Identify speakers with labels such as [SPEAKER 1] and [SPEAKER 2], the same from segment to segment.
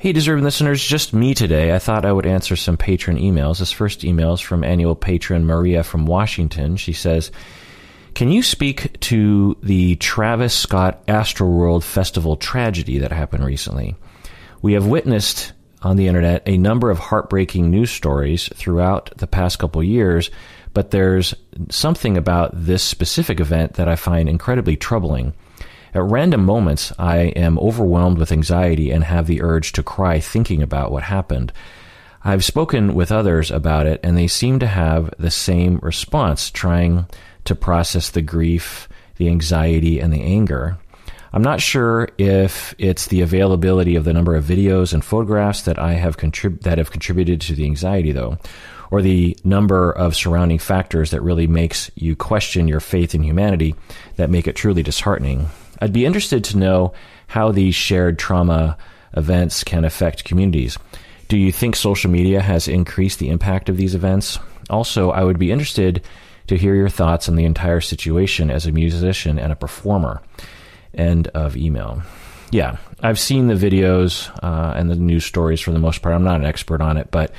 [SPEAKER 1] Hey, deserving listeners, just me today. I thought I would answer some patron emails. This first email is from annual patron Maria from Washington. She says, Can you speak to the Travis Scott Astroworld Festival tragedy that happened recently? We have witnessed on the internet a number of heartbreaking news stories throughout the past couple years, but there's something about this specific event that I find incredibly troubling. At random moments, I am overwhelmed with anxiety and have the urge to cry thinking about what happened. I've spoken with others about it, and they seem to have the same response, trying to process the grief, the anxiety, and the anger. I'm not sure if it's the availability of the number of videos and photographs that I have contrib- that have contributed to the anxiety, though, or the number of surrounding factors that really makes you question your faith in humanity that make it truly disheartening. I'd be interested to know how these shared trauma events can affect communities. Do you think social media has increased the impact of these events? Also, I would be interested to hear your thoughts on the entire situation as a musician and a performer. End of email. Yeah, I've seen the videos uh, and the news stories for the most part. I'm not an expert on it, but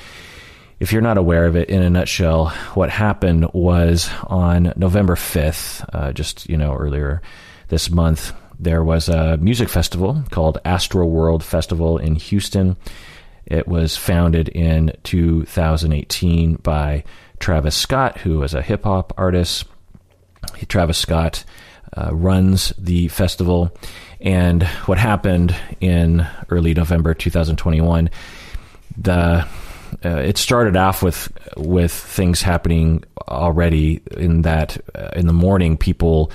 [SPEAKER 1] if you're not aware of it, in a nutshell, what happened was on November 5th, uh, just you know earlier this month, there was a music festival called Astroworld Festival in Houston. It was founded in 2018 by Travis Scott, who is a hip hop artist. Travis Scott uh, runs the festival. And what happened in early November 2021, the uh, it started off with with things happening already in that uh, in the morning people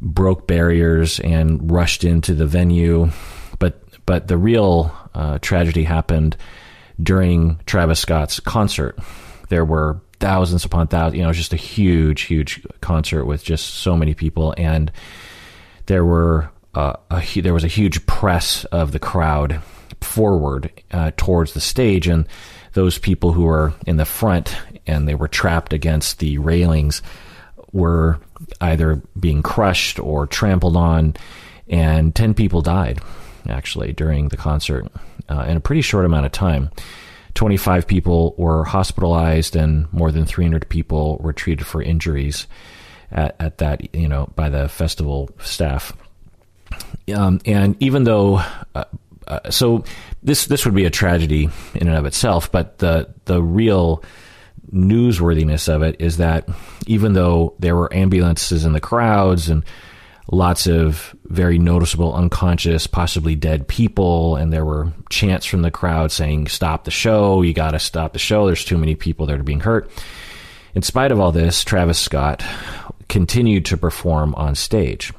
[SPEAKER 1] broke barriers and rushed into the venue, but but the real uh, tragedy happened during Travis Scott's concert. There were thousands upon thousands. You know, just a huge, huge concert with just so many people, and there were uh, a, there was a huge press of the crowd forward uh, towards the stage, and those people who were in the front and they were trapped against the railings were either being crushed or trampled on, and ten people died actually during the concert uh, in a pretty short amount of time. 25 people were hospitalized and more than 300 people were treated for injuries at, at that, you know, by the festival staff. Um, and even though, uh, uh, so this this would be a tragedy in and of itself, but the the real newsworthiness of it is that even though there were ambulances in the crowds and lots of very noticeable unconscious, possibly dead people, and there were chants from the crowd saying, Stop the show, you gotta stop the show, there's too many people that are being hurt. In spite of all this, Travis Scott continued to perform on stage.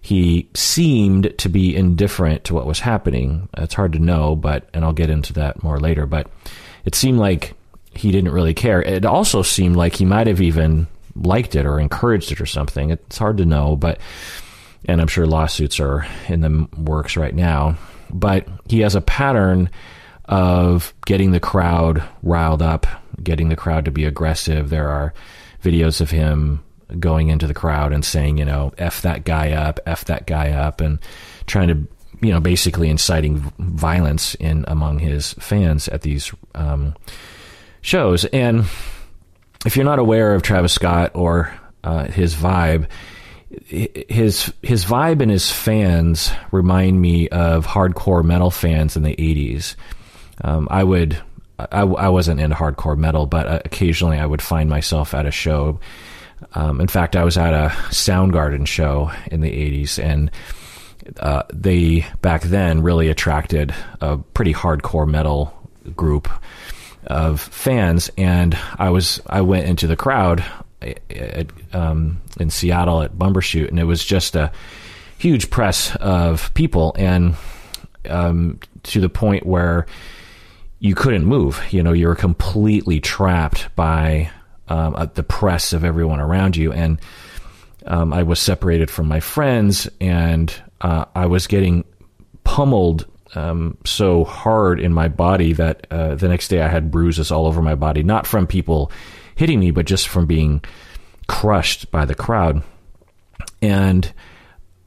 [SPEAKER 1] He seemed to be indifferent to what was happening. It's hard to know, but, and I'll get into that more later, but it seemed like he didn't really care. It also seemed like he might have even liked it or encouraged it or something. It's hard to know, but and I'm sure lawsuits are in the works right now. But he has a pattern of getting the crowd riled up, getting the crowd to be aggressive. There are videos of him going into the crowd and saying, you know, F that guy up, F that guy up, and trying to, you know, basically inciting violence in among his fans at these um, shows. And if you're not aware of Travis Scott or uh, his vibe, his his vibe and his fans remind me of hardcore metal fans in the 80s. Um, I would I, I, wasn't into hardcore metal, but uh, occasionally I would find myself at a show. Um, in fact, I was at a Soundgarden show in the 80s, and uh, they back then really attracted a pretty hardcore metal group of fans, and I was I went into the crowd at, um, in Seattle at Bumbershoot, and it was just a huge press of people, and um, to the point where you couldn't move. You know, you were completely trapped by um, uh, the press of everyone around you, and um, I was separated from my friends, and uh, I was getting pummeled um, so hard in my body that uh, the next day I had bruises all over my body, not from people hitting me, but just from being crushed by the crowd. And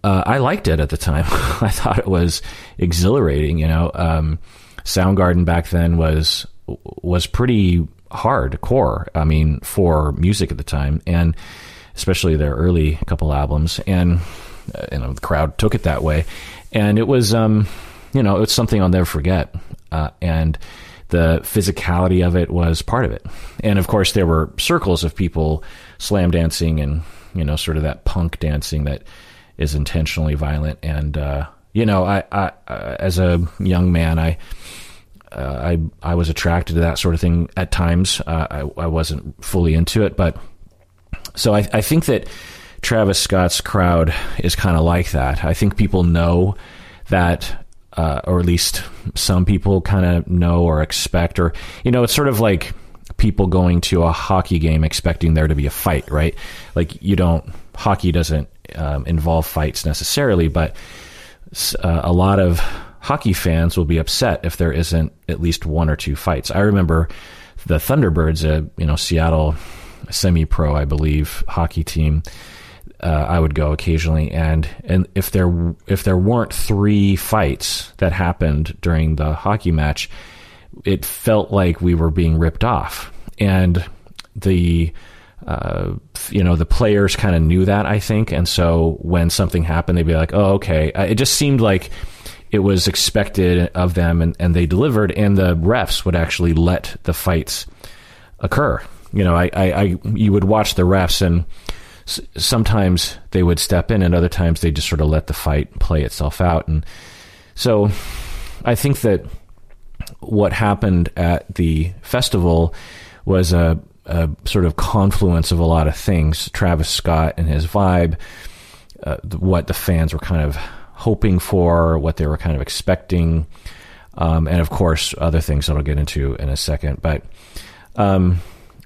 [SPEAKER 1] uh, I liked it at the time. I thought it was exhilarating. You know, um, Soundgarden back then was was pretty hardcore. I mean, for music at the time, and especially their early couple albums, and uh, you know, the crowd took it that way, and it was, um, you know, it's something I'll never forget, uh, and the physicality of it was part of it, and of course there were circles of people slam dancing and you know, sort of that punk dancing that is intentionally violent, and uh, you know, I, I, uh, as a young man, I uh, I I was attracted to that sort of thing at times. Uh, I I wasn't fully into it, but so I I think that Travis Scott's crowd is kind of like that. I think people know that, uh, or at least some people kind of know or expect, or you know, it's sort of like people going to a hockey game expecting there to be a fight, right? Like you don't hockey doesn't um, involve fights necessarily, but uh, a lot of hockey fans will be upset if there isn't at least one or two fights. I remember the Thunderbirds, a you know Seattle semi-pro, I believe, hockey team. Uh, I would go occasionally, and and if there if there weren't three fights that happened during the hockey match, it felt like we were being ripped off, and the uh, you know the players kind of knew that I think, and so when something happened, they'd be like, "Oh, okay." It just seemed like it was expected of them and, and they delivered and the refs would actually let the fights occur. You know i, I, I you would watch the refs and sometimes they would step in and other times they just sort of let the fight play itself out and so i think that what happened at the festival was a, a sort of confluence of a lot of things travis scott and his vibe uh, what the fans were kind of hoping for, what they were kind of expecting, um, and of course, other things that I'll get into in a second. But um,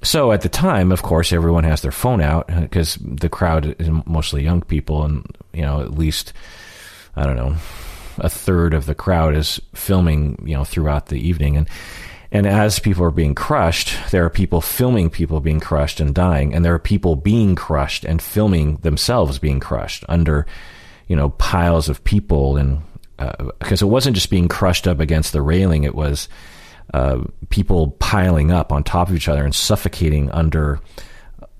[SPEAKER 1] so at the time, of course, everyone has their phone out because the crowd is mostly young people, and you know, at least I don't know, a third of the crowd is filming, you know, throughout the evening, and and as people are being crushed, there are people filming people being crushed and dying, and there are people being crushed and filming themselves being crushed under you know, piles of people. And because uh, it wasn't just being crushed up against the railing, it was uh, people piling up on top of each other and suffocating under,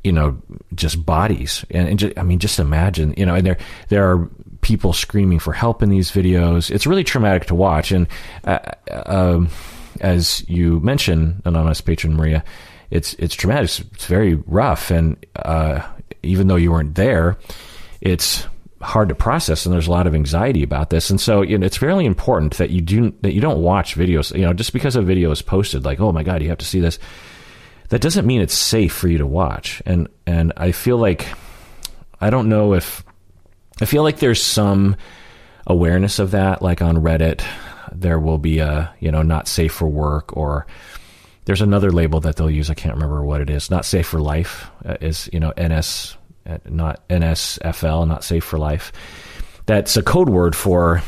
[SPEAKER 1] you know, just bodies. And, and just, I mean, just imagine, you know, and there there are people screaming for help in these videos. It's really traumatic to watch. And uh, um, as you mentioned, anonymous patron Maria, it's it's traumatic. It's, it's very rough, and uh, even though you weren't there, it's hard to process and there's a lot of anxiety about this. And so you know, it's fairly important that you do that you don't watch videos you know just because a video is posted like oh my god you have to see this that doesn't mean it's safe for you to watch. And and i feel like i don't know if i feel like there's some awareness of that like on reddit there will be a you know not safe for work or there's another label that they'll use i can't remember what it is not safe for life uh, is you know ns not NSFL, not safe for life. That's a code word for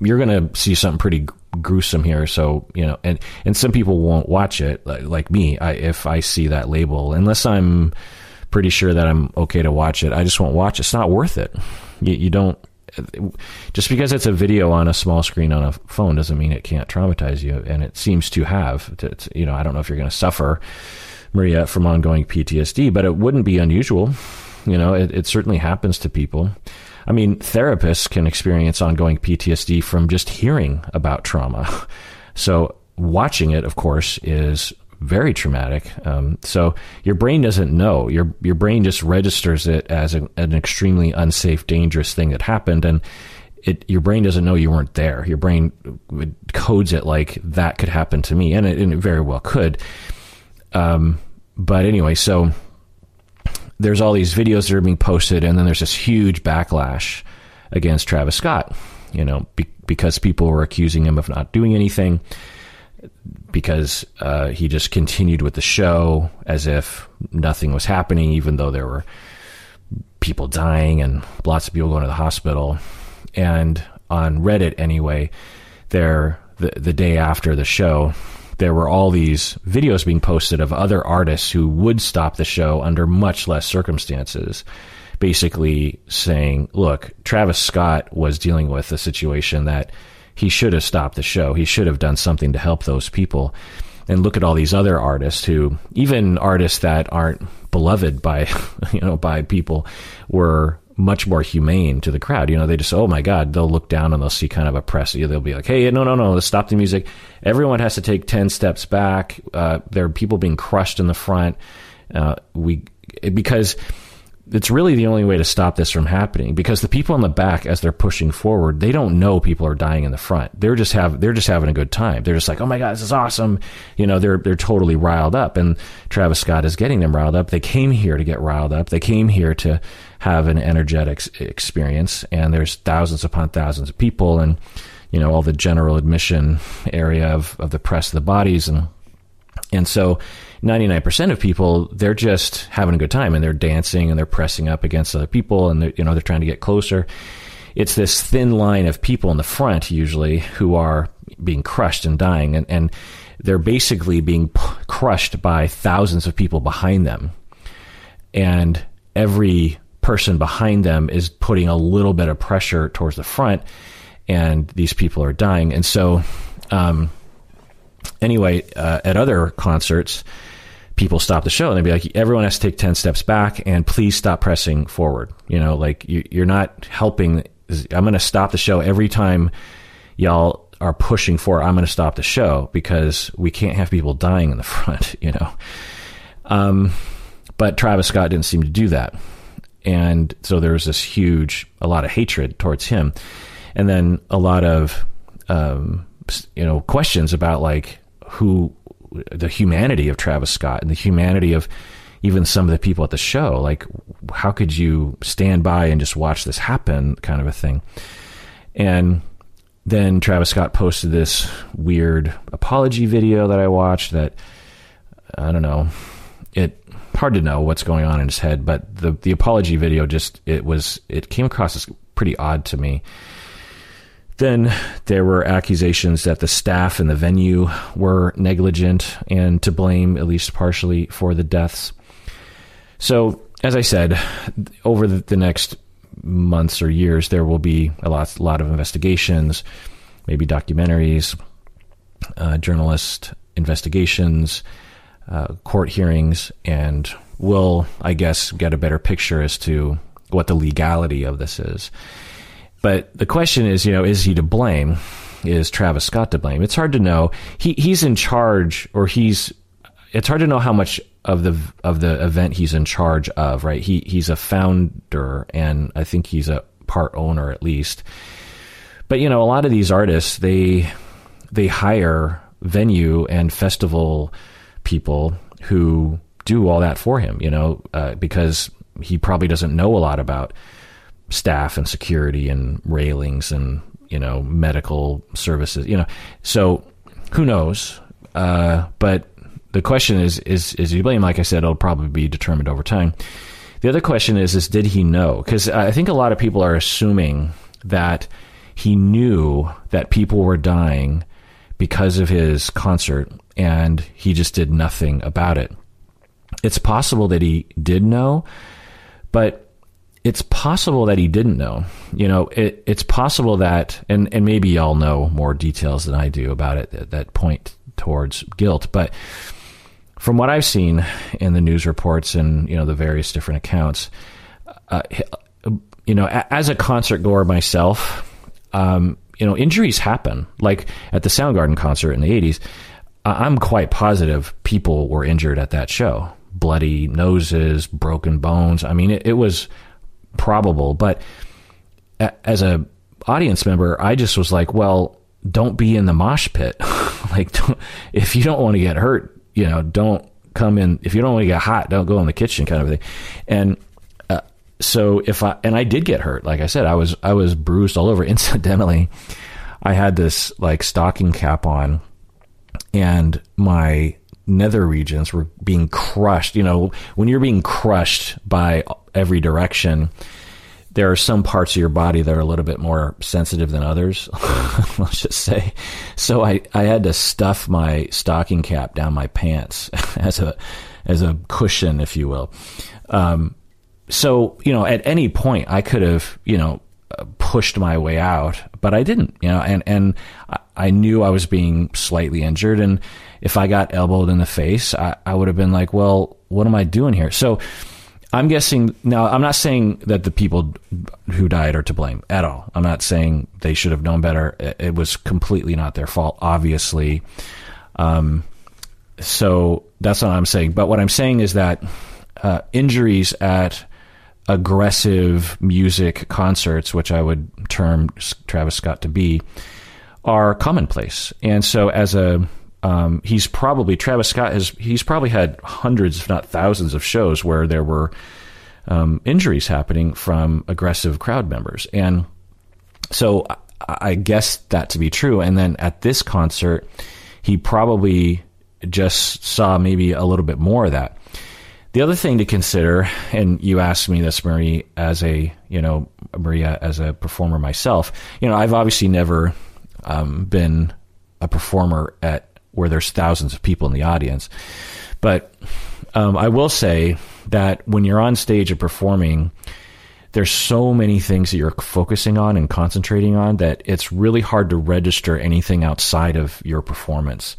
[SPEAKER 1] you're going to see something pretty gruesome here. So you know, and and some people won't watch it, like, like me. I, if I see that label, unless I'm pretty sure that I'm okay to watch it, I just won't watch. It. It's not worth it. You, you don't. Just because it's a video on a small screen on a phone doesn't mean it can't traumatize you, and it seems to have. You know, I don't know if you're going to suffer, Maria, from ongoing PTSD, but it wouldn't be unusual you know, it, it certainly happens to people. I mean, therapists can experience ongoing PTSD from just hearing about trauma. So watching it, of course, is very traumatic. Um, so your brain doesn't know. Your your brain just registers it as a, an extremely unsafe, dangerous thing that happened, and it your brain doesn't know you weren't there. Your brain codes it like that could happen to me, and it, and it very well could. Um, but anyway, so there's all these videos that are being posted, and then there's this huge backlash against Travis Scott. You know, be, because people were accusing him of not doing anything, because uh, he just continued with the show as if nothing was happening, even though there were people dying and lots of people going to the hospital. And on Reddit, anyway, there the the day after the show, there were all these videos being posted of other artists who would stop the show under much less circumstances. basically saying, look, Travis Scott was dealing with a situation that he should have stopped the show. He should have done something to help those people. And look at all these other artists who, even artists that aren't beloved by, you know, by people, were much more humane to the crowd. You know, they just, oh my God, they'll look down and they'll see kind of a press. They'll be like, hey, no, no, no, let's stop the music. Everyone has to take 10 steps back. Uh, there are people being crushed in the front. Uh, we, because it's really the only way to stop this from happening because the people in the back as they're pushing forward they don't know people are dying in the front they're just have they're just having a good time they're just like oh my god this is awesome you know they're they're totally riled up and Travis Scott is getting them riled up they came here to get riled up they came here to have an energetic experience and there's thousands upon thousands of people and you know all the general admission area of of the press of the bodies and and so 99% of people, they're just having a good time and they're dancing and they're pressing up against other people and they're, you know, they're trying to get closer. It's this thin line of people in the front usually who are being crushed and dying and, and they're basically being p- crushed by thousands of people behind them. And every person behind them is putting a little bit of pressure towards the front and these people are dying. And so, um, anyway, uh, at other concerts, people stop the show and they'd be like, everyone has to take 10 steps back and please stop pressing forward. You know, like you, are not helping. I'm going to stop the show every time y'all are pushing for, I'm going to stop the show because we can't have people dying in the front, you know? Um, but Travis Scott didn't seem to do that. And so there was this huge, a lot of hatred towards him. And then a lot of, um, you know, questions about like who the humanity of Travis Scott and the humanity of even some of the people at the show. Like, how could you stand by and just watch this happen, kind of a thing? And then Travis Scott posted this weird apology video that I watched that I don't know. It hard to know what's going on in his head, but the the apology video just it was it came across as pretty odd to me. Then there were accusations that the staff and the venue were negligent and to blame, at least partially, for the deaths. So, as I said, over the, next months or years, there will be a lot, lot of investigations, maybe documentaries, uh, journalist investigations, uh, court hearings, and we'll, I guess, get a better picture as to what the legality of this is. But the question is, you know, is he to blame? Is Travis Scott to blame? It's hard to know. He he's in charge, or he's. It's hard to know how much of the of the event he's in charge of. Right? He he's a founder, and I think he's a part owner at least. But you know, a lot of these artists they they hire venue and festival people who do all that for him. You know, uh, because he probably doesn't know a lot about staff and security and railings and you know medical services you know. So who knows? Uh, but the question is is is he blame? Like i said it'll probably be determined over time. The other question is is did he know? Because i think a lot of people are assuming that he knew that people were dying because of his concert and he just did nothing about it it's possible that he did know but it's possible that he didn't know. You know, it, it's possible that, and, and maybe y'all know more details than I do about it that, that point towards guilt. But from what I've seen in the news reports and, you know, the various different accounts, uh, you know, as a concert goer myself, um, you know, injuries happen. Like at the Soundgarden concert in the 80s, I'm quite positive people were injured at that show. Bloody noses, broken bones. I mean, it, it was probable. But as a audience member, I just was like, well, don't be in the mosh pit. like, if you don't want to get hurt, you know, don't come in. If you don't want to get hot, don't go in the kitchen, kind of thing. And uh, so if I and I did get hurt, like I said, I was I was bruised all over. Incidentally, I had this like stocking cap on, and my nether regions were being crushed. You know, when you're being crushed by every direction, there are some parts of your body that are a little bit more sensitive than others. let's just say. So I, I had to stuff my stocking cap down my pants as a as a cushion, if you will. Um, so you know, at any point, I could have you know pushed my way out, but I didn't. You know, and and I knew I was being slightly injured, and if I got elbowed in the face, I, I would have been like, well, what am I doing here? So. I'm guessing now. I'm not saying that the people who died are to blame at all. I'm not saying they should have known better. It, was completely not their fault, obviously. Um, so that's what I'm saying. But what I'm saying is that uh, injuries at aggressive music concerts, which I would term Travis Scott to be, are commonplace. And so, as a um, he's probably Travis Scott has he's probably had hundreds, if not thousands, of shows where there were um, injuries happening from aggressive crowd members, and so I, I guess that to be true. And then at this concert, he probably just saw maybe a little bit more of that. The other thing to consider, and you asked me this, Marie, as a you know Maria as a performer myself, you know I've obviously never um, been a performer at where there's thousands of people in the audience, but um, I will say that when you're on stage and performing, there's so many things that you're focusing on and concentrating on that it's really hard to register anything outside of your performance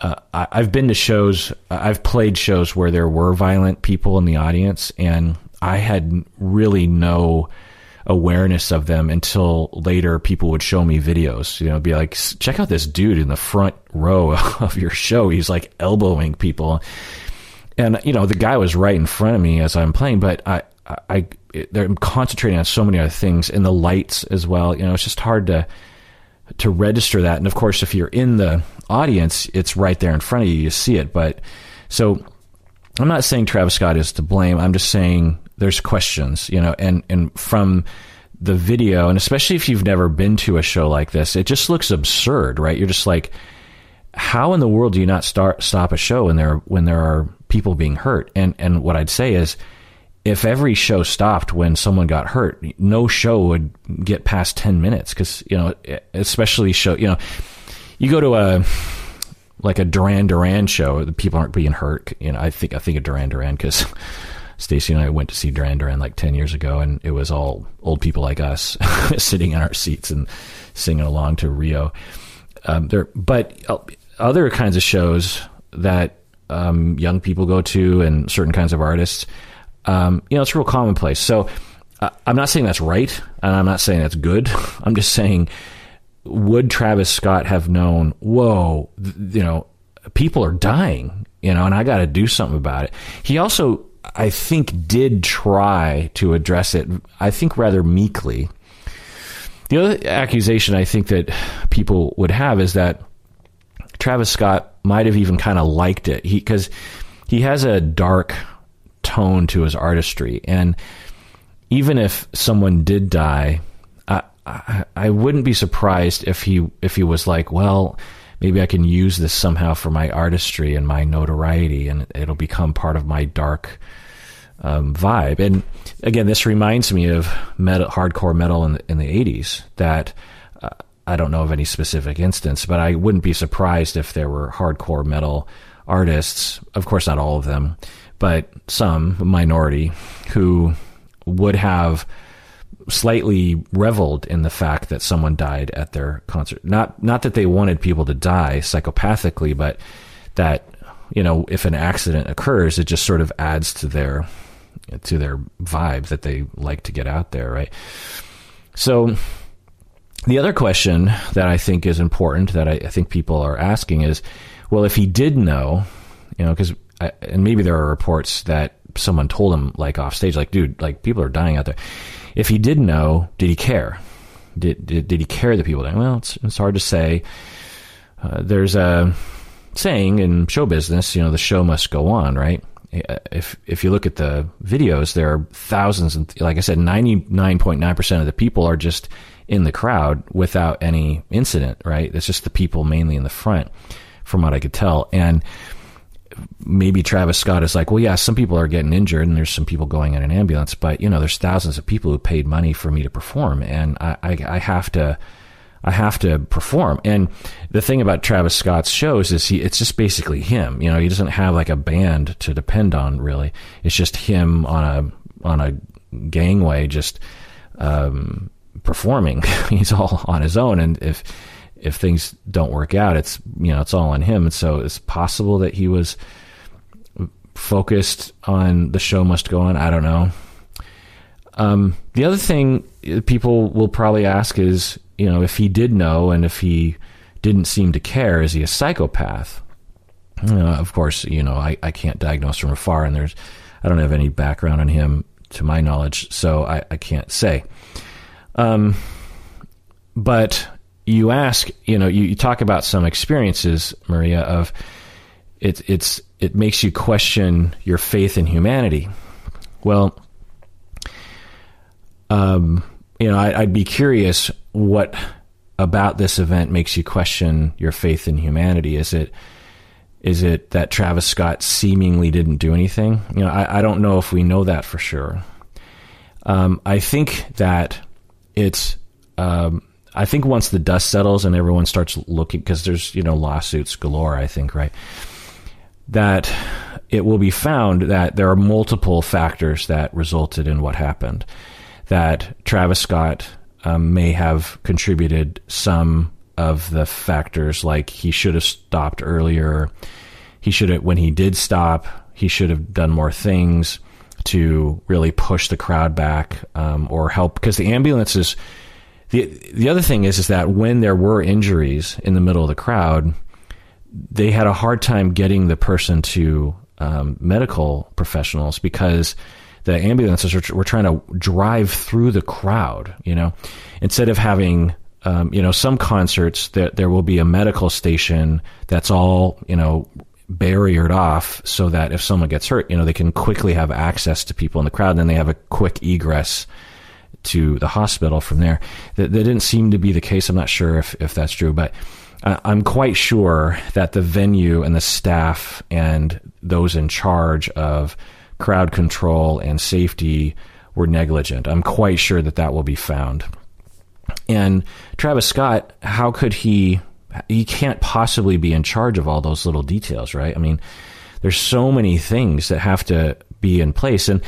[SPEAKER 1] uh, I, have been to shows, I've played shows where there were violent people in the audience, and I had really no awareness of them until later people would show me videos you know be like check out this dude in the front row of your show. He's like elbowing people. And you know the guy was right in front of me as i'm playing but i i they're concentrating on so many other things and the lights as well. You know it's just hard to to register that and of course if you're in the audience, it's right there in front of you. You see it. But so I'm not saying Travis Scott is to blame. I'm just saying there's questions, you know, and, and from the video, and especially if you've never been to a show like this, it just looks absurd, right? You're just like, how in the world do you not start stop a show when there when there are people being hurt? And and what I'd say is, if every show stopped when someone got hurt, no show would get past ten minutes because you know, especially show you know, you go to a like a Duran Duran show, the people aren't being hurt. You know, I think I think of Duran Duran because Stacy and I went to see Duran Duran like ten years ago, and it was all old people like us sitting in our seats and singing along to Rio. Um, there, but uh, other kinds of shows that um, young people go to, and certain kinds of artists, um, you know, it's real commonplace. So. Uh, I'm not saying that's right, and I'm not saying that's good. I'm just saying would Travis Scott have known, whoa, th- you know, people are dying, you know, and I got to do something about it. He also, I think, did try to address it, I think, rather meekly. The other accusation I think that people would have is that Travis Scott might have even kind of liked it because he, he has a dark tone to his artistry. And even if someone did die, I, I wouldn't be surprised if he if he was like, well, maybe I can use this somehow for my artistry and my notoriety, and it'll become part of my dark um, vibe. And again, this reminds me of metal, hardcore metal in the, in the '80s. That uh, I don't know of any specific instance, but I wouldn't be surprised if there were hardcore metal artists. Of course, not all of them, but some minority who would have slightly reveled in the fact that someone died at their concert. Not not that they wanted people to die psychopathically, but that you know if an accident occurs, it just sort of adds to their to their vibe that they like to get out there, right? So the other question that I think is important that I, I think people are asking is, well, if he did know, you know, because and maybe there are reports that someone told him like off stage, like, dude, like people are dying out there if he did know, did he care? Did, did, did he care that people? Well, it's, it's hard to say. Uh, there's a saying in show business, you know, the show must go on, right? Uh, if if you look at the videos, there are thousands, and like I said, ninety nine point nine percent of the people are just in the crowd without any incident, right? It's just the people mainly in the front, from what I could tell, and maybe Travis Scott is like, well, yeah, some people are getting injured and there's some people going in an ambulance, but you know, there's thousands of people who paid money for me to perform, and I, I, I have to, I have to perform. And the thing about Travis Scott's shows is he it's just basically him. You know, he doesn't have like a band to depend on really. It's just him on a on a gangway just um, performing. He's all on his own and if if things don't work out, it's you know, it's all on him. And so it's possible that he was focused on the show must go on. I don't know. Um, the other thing people will probably ask is, you know, if he did know and if he didn't seem to care, is he a psychopath? Uh, of course, you know, I, I can't diagnose from afar, and there's, I don't have any background on him to my knowledge, so I, I can't say. Um, but you ask, you know, you, you talk about some experiences, Maria, of it, it's, it makes you question your faith in humanity. Well, um, you know, I, would be curious what about this event makes you question your faith in humanity. Is it is it that Travis Scott seemingly didn't do anything? You know, I, I don't know if we know that for sure. Um, I think that it's. Um, I think once the dust settles and everyone starts looking, because there's you know lawsuits galore. I think right that it will be found that there are multiple factors that resulted in what happened that Travis Scott um, may have contributed some of the factors, like he should have stopped earlier. He should have, when he did stop, he should have done more things to really push the crowd back um, or help because the ambulances. The the other thing is is that when there were injuries in the middle of the crowd, they had a hard time getting the person to um, medical professionals because the ambulances were, were trying to drive through the crowd, you know, instead of having um, you know, some concerts that there will be a medical station that's all, you know, barriered off so that if someone gets hurt, you know, they can quickly have access to people in the crowd and then they have a quick egress to the hospital from there. That, that didn't seem to be the case. I'm not sure if, if that's true, but I'm quite sure that the venue and the staff and those in charge of crowd control and safety were negligent. I'm quite sure that that will be found. And Travis Scott, how could he? He can't possibly be in charge of all those little details, right? I mean, there's so many things that have to be in place, and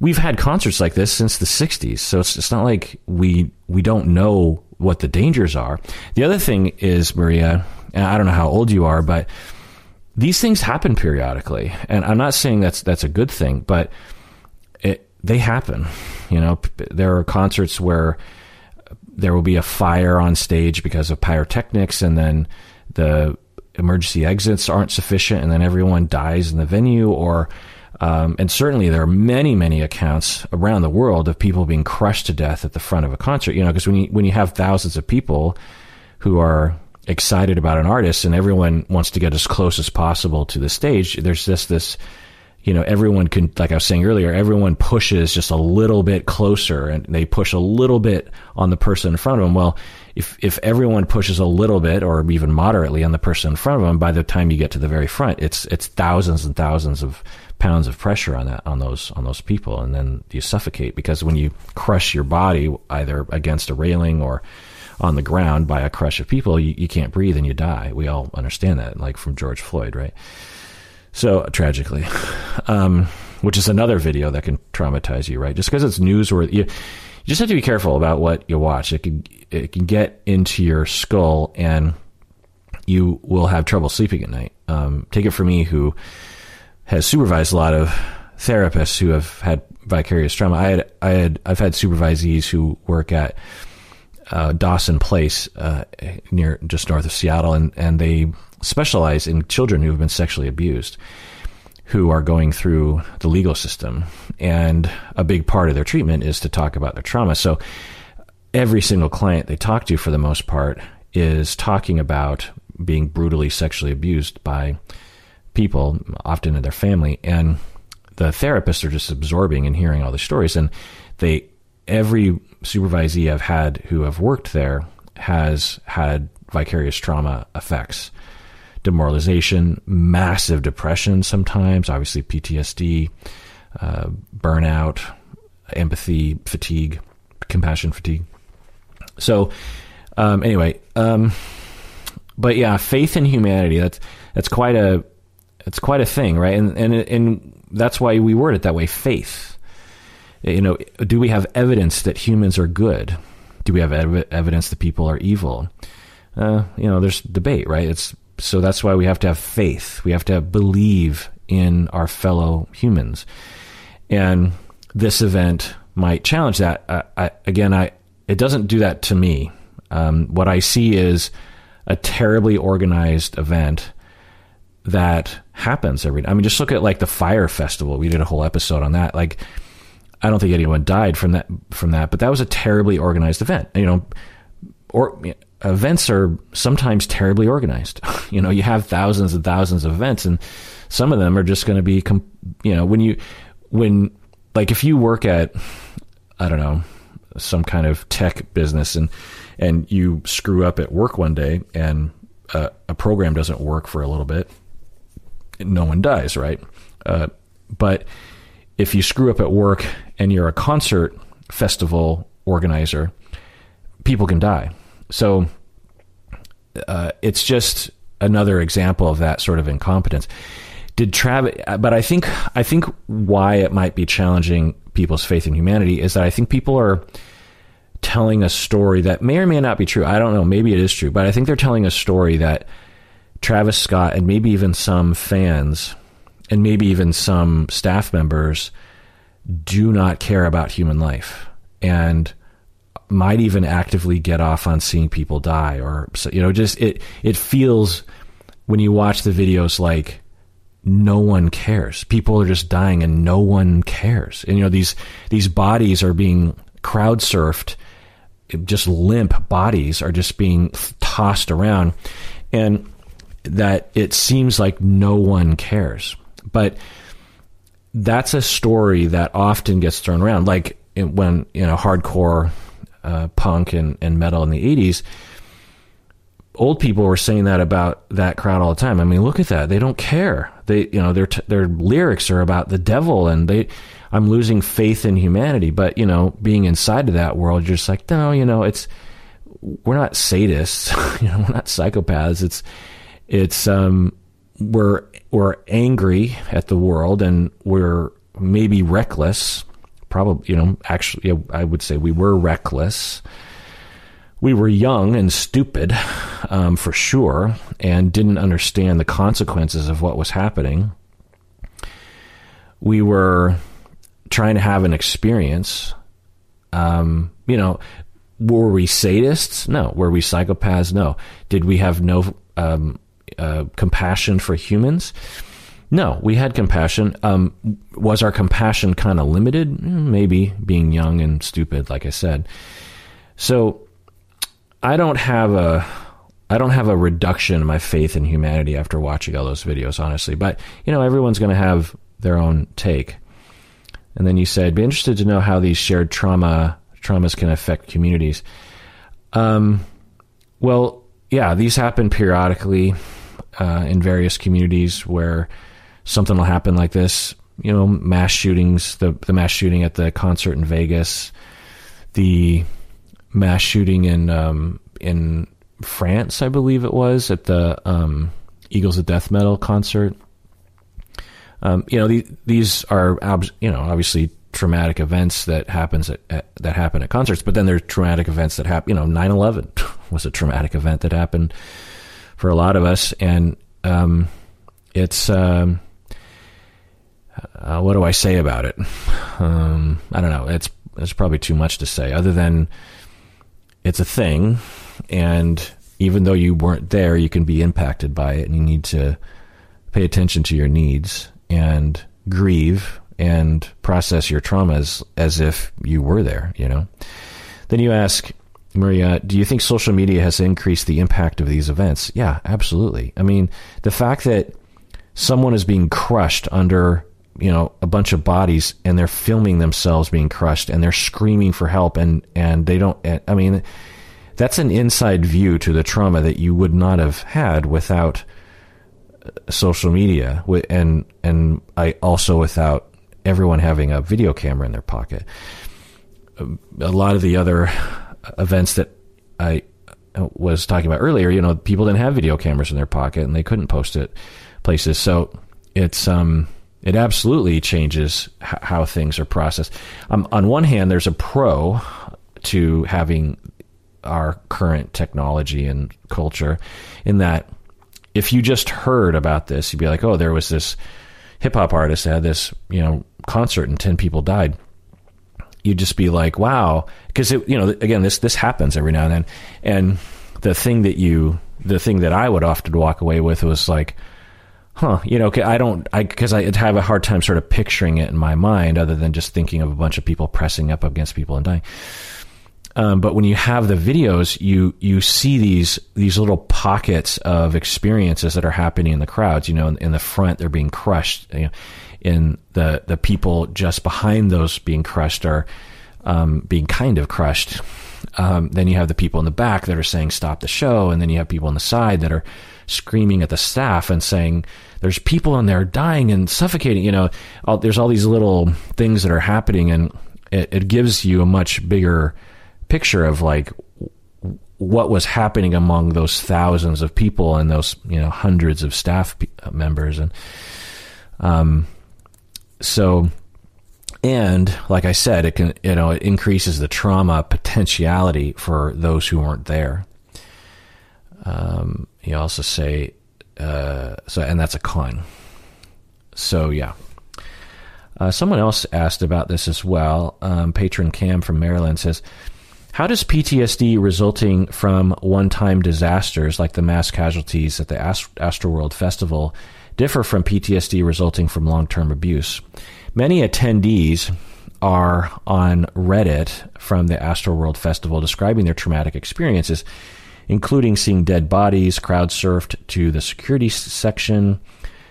[SPEAKER 1] we've had concerts like this since the '60s, so it's, it's not like we we don't know what the dangers are. The other thing is, Maria, and I don't know how old you are, but these things happen periodically, and I'm not saying that's that's a good thing, but it, they happen. You know, there are concerts where there will be a fire on stage because of pyrotechnics, and then the emergency exits aren't sufficient, and then everyone dies in the venue. Or, um, and certainly there are many, many accounts around the world of people being crushed to death at the front of a concert. You know, because when you when you have thousands of people who are excited about an artist and everyone wants to get as close as possible to the stage, there's just this, you know, everyone can, like I was saying earlier, everyone pushes just a little bit closer and they push a little bit on the person in front of them. Well, if, if everyone pushes a little bit or even moderately on the person in front of them, by the time you get to the very front, it's, it's thousands and thousands of pounds of pressure on that, on those, on those people. And then you suffocate because when you crush your body either against a railing or, on the ground by a crush of people, you, you can't breathe and you die. We all understand that, like from George Floyd, right? So tragically, um, which is another video that can traumatize you, right? Just because it's newsworthy, you, you just have to be careful about what you watch. It can it can get into your skull, and you will have trouble sleeping at night. Um, take it from me, who has supervised a lot of therapists who have had vicarious trauma. I had I had I've had supervisees who work at uh, Dawson Place uh, near just north of Seattle, and and they specialize in children who have been sexually abused, who are going through the legal system, and a big part of their treatment is to talk about their trauma. So every single client they talk to, for the most part, is talking about being brutally sexually abused by people, often in their family, and the therapists are just absorbing and hearing all the stories, and they every supervisee I've had who have worked there has had vicarious trauma effects. Demoralization, massive depression sometimes, obviously PTSD, uh, burnout, empathy, fatigue, compassion fatigue. So, Um, anyway, um, but yeah, faith in humanity. That's that's quite a it's quite a thing, right? And and and that's why we word it that way. Faith. You know, do we have evidence that humans are good? Do we have ev- evidence that people are evil? Uh, you know, there's debate, right? It's so that's why we have to have faith. We have to believe in our fellow humans, and this event might challenge that. I, I, again, I it doesn't do that to me. Um, what I see is a terribly organized event that happens every. I mean, just look at like the fire festival. We did a whole episode on that. Like, I don't think anyone died from that from that, but that was a terribly organized event. You know, or events are sometimes terribly organized. you know, you have thousands and thousands of events, and some of them are just going to be, you know, when you when like if you work at I don't know some kind of tech business and and you screw up at work one day and uh, a program doesn't work for a little bit, no one dies, right? Uh, but if you screw up at work and you're a concert festival organizer, people can die. So uh, it's just another example of that sort of incompetence. Did Travis? But I think I think why it might be challenging people's faith in humanity is that I think people are telling a story that may or may not be true. I don't know. Maybe it is true, but I think they're telling a story that Travis Scott and maybe even some fans and maybe even some staff members do not care about human life and might even actively get off on seeing people die or so you know just it it feels when you watch the videos like no one cares. People are just dying and no one cares. And you know these these bodies are being crowd surfed just limp bodies are just being tossed around. And that it seems like no one cares. But that's a story that often gets thrown around. Like when you know hardcore uh, punk and, and metal in the 80s old people were saying that about that crowd all the time i mean look at that they don't care they you know their t- their lyrics are about the devil and they I'm losing faith in humanity. But you know, being inside of that world, you're just like, no, you know, it's we're not sadists, you know, we're not psychopaths. It's it's um, we're we're angry at the world and we're maybe reckless. Probably, you know, actually, I would say we were reckless. We were young and stupid, um, for sure, and didn't understand the consequences of what was happening. We were trying to have an experience. Um, you know, were we sadists? No. Were we psychopaths? No. Did we have no um, uh, compassion for humans? No, we had compassion. Um, was our compassion kind of limited? Maybe being young and stupid, like I said. So I don't have a I don't have a reduction in my faith in humanity after watching all those videos, honestly. But you know, everyone's going to have their own take. And then you said, be interested to know how these shared trauma traumas can affect communities. Um, well, yeah, these happen periodically uh, in various communities where something will happen like this. You know, mass shootings, the the mass shooting at the concert in Vegas, the mass shooting in um, in France, I believe it was, at the um, Eagles of Death Metal concert. Um, you know, the, these are you know obviously traumatic events that happens at, at, that happen at concerts, but then there's traumatic events that happen. You know, 9/11 was a traumatic event that happened for a lot of us, and um, it's um, uh, what do I say about it? Um, I don't know. It's it's probably too much to say, other than it's a thing, and even though you weren't there, you can be impacted by it, and you need to pay attention to your needs and grieve and process your traumas as if you were there, you know. Then you ask, Maria, do you think social media has increased the impact of these events? Yeah, absolutely. I mean, the fact that someone is being crushed under, you know, a bunch of bodies and they're filming themselves being crushed and they're screaming for help and and they don't I mean, that's an inside view to the trauma that you would not have had without uh, social media and and I also without everyone having a video camera in their pocket. Um, a lot of the other events that I uh, was talking about earlier, you know, people didn't have video cameras in their pocket and they couldn't post it places. So it's um, it absolutely changes h- how things are processed. Um, on one hand, there's a pro to having our current technology and culture in that if you just heard about this, you'd be like, oh, there was this hip hop artist that had this, you know, concert and 10 people died. You'd just be like, wow. Because, you know, again, this, this happens every now and then. And the thing that you, the thing that I would often walk away with was like, huh, you know, I don't, I, cause I have a hard time sort of picturing it in my mind other than just thinking of a bunch of people pressing up against people and dying. Um, but when you have the videos, you you see these these little pockets of experiences that are happening in the crowds. You know, in, in the front, they're being crushed. You know, in the the people just behind those being crushed are um, being kind of crushed. Um, then you have the people in the back that are saying stop the show, and then you have people on the side that are screaming at the staff and saying there's people in there dying and suffocating. You know, all, there's all these little things that are happening, and it, it gives you a much bigger picture of like what was happening among those thousands of people and those you know hundreds of staff members and um so and like I said, it can you know it increases the trauma potentiality for those who weren't there. Um, you also say uh, so, and that's a con. So yeah. Uh, someone else asked about this as well. Um, patron Cam from Maryland says, how does PTSD resulting from one time disasters like the mass casualties at the Ast- Astroworld Festival differ from PTSD resulting from long term abuse? Many attendees are on Reddit from the Astroworld Festival describing their traumatic experiences, including seeing dead bodies crowd surfed to the security section,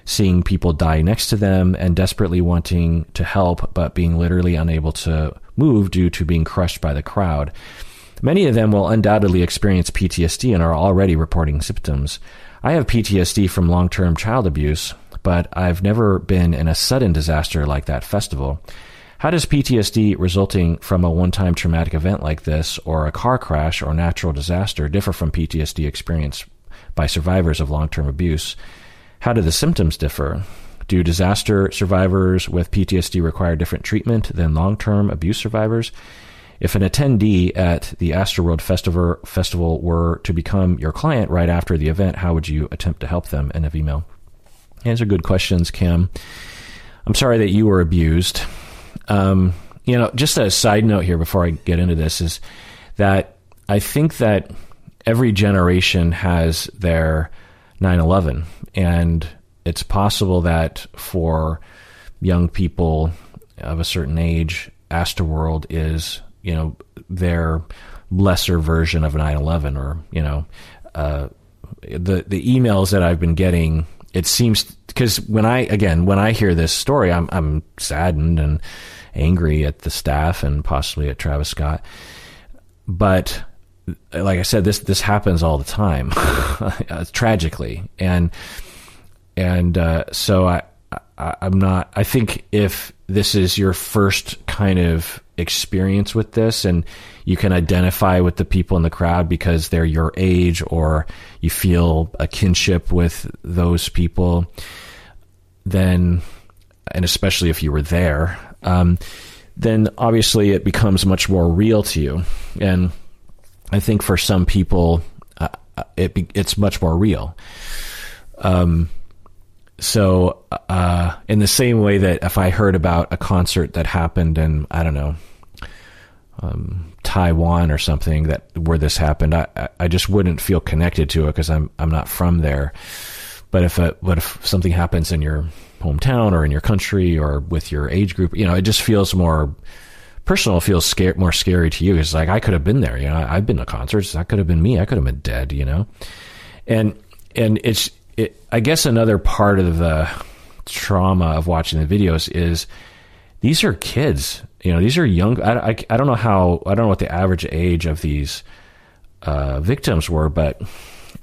[SPEAKER 1] seeing people die next to them, and desperately wanting to help but being literally unable to move due to being crushed by the crowd. Many of them will undoubtedly experience PTSD and are already reporting symptoms. I have PTSD from long term child abuse, but I've never been in a sudden disaster like that festival. How does PTSD resulting from a one time traumatic event like this, or a car crash or natural disaster, differ from PTSD experienced by survivors of long term abuse? How do the symptoms differ? Do disaster survivors with PTSD require different treatment than long term abuse survivors? If an attendee at the Astroworld Festival, Festival were to become your client right after the event, how would you attempt to help them? End of email. These are good questions, Kim. I'm sorry that you were abused. Um, you know, just a side note here before I get into this is that I think that every generation has their 9 11. And it's possible that for young people of a certain age, Astroworld is, you know, their lesser version of 9/11, or you know, uh, the the emails that I've been getting. It seems because when I again when I hear this story, I'm I'm saddened and angry at the staff and possibly at Travis Scott, but like I said, this this happens all the time, tragically, and and uh, so I, I I'm not. I think if this is your first kind of experience with this, and you can identify with the people in the crowd because they're your age, or you feel a kinship with those people, then, and especially if you were there, um, then obviously it becomes much more real to you, and I think for some people, uh, it be, it's much more real. Um, so, uh, in the same way that if I heard about a concert that happened in I don't know um, Taiwan or something that where this happened, I I just wouldn't feel connected to it because I'm I'm not from there. But if a, but if something happens in your hometown or in your country or with your age group, you know, it just feels more personal feels scare, more scary to you. It's like I could have been there. You know, I've been to concerts. That could have been me. I could have been dead. You know, and and it's it. I guess another part of the trauma of watching the videos is these are kids. You know, these are young. I, I, I don't know how. I don't know what the average age of these uh, victims were, but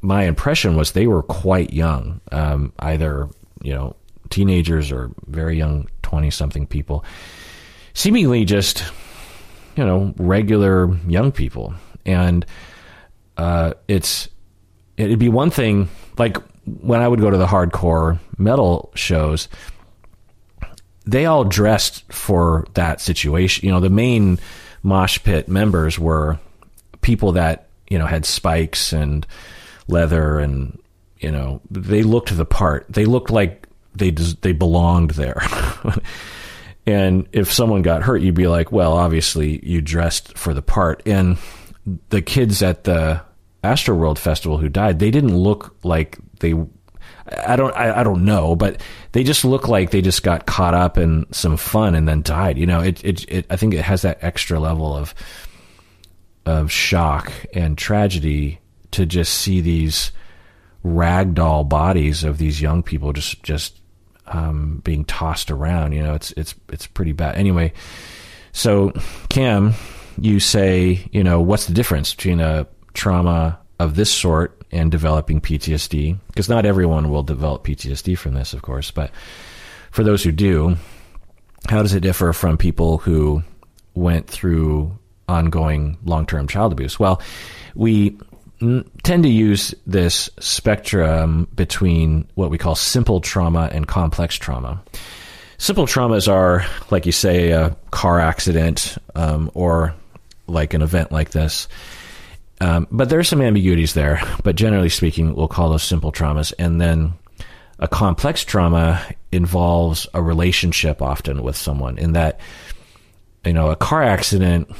[SPEAKER 1] my impression was they were quite young. Um, either you know teenagers or very young twenty something people seemingly just, you know, regular young people. And uh, it's it'd be one thing like when I would go to the hardcore metal shows, they all dressed for that situation. You know, the main mosh pit members were people that you know had spikes and leather and you know they looked the part. They looked like they they belonged there. and if someone got hurt, you'd be like, well, obviously you dressed for the part. And the kids at the Astroworld Festival who died, they didn't look like they. I don't. I, I don't know, but they just look like they just got caught up in some fun and then died. You know, it. It. it I think it has that extra level of of shock and tragedy to just see these ragdoll bodies of these young people just just um, being tossed around. You know, it's it's it's pretty bad. Anyway, so Cam, you say, you know, what's the difference between a trauma of this sort and developing PTSD, because not everyone will develop PTSD from this, of course, but for those who do, how does it differ from people who went through ongoing long term child abuse? Well, we tend to use this spectrum between what we call simple trauma and complex trauma. Simple traumas are, like you say, a car accident um, or like an event like this um, but there's some ambiguities there. But generally speaking, we'll call those simple traumas. And then a complex trauma involves a relationship often with someone in that, you know, a car accident,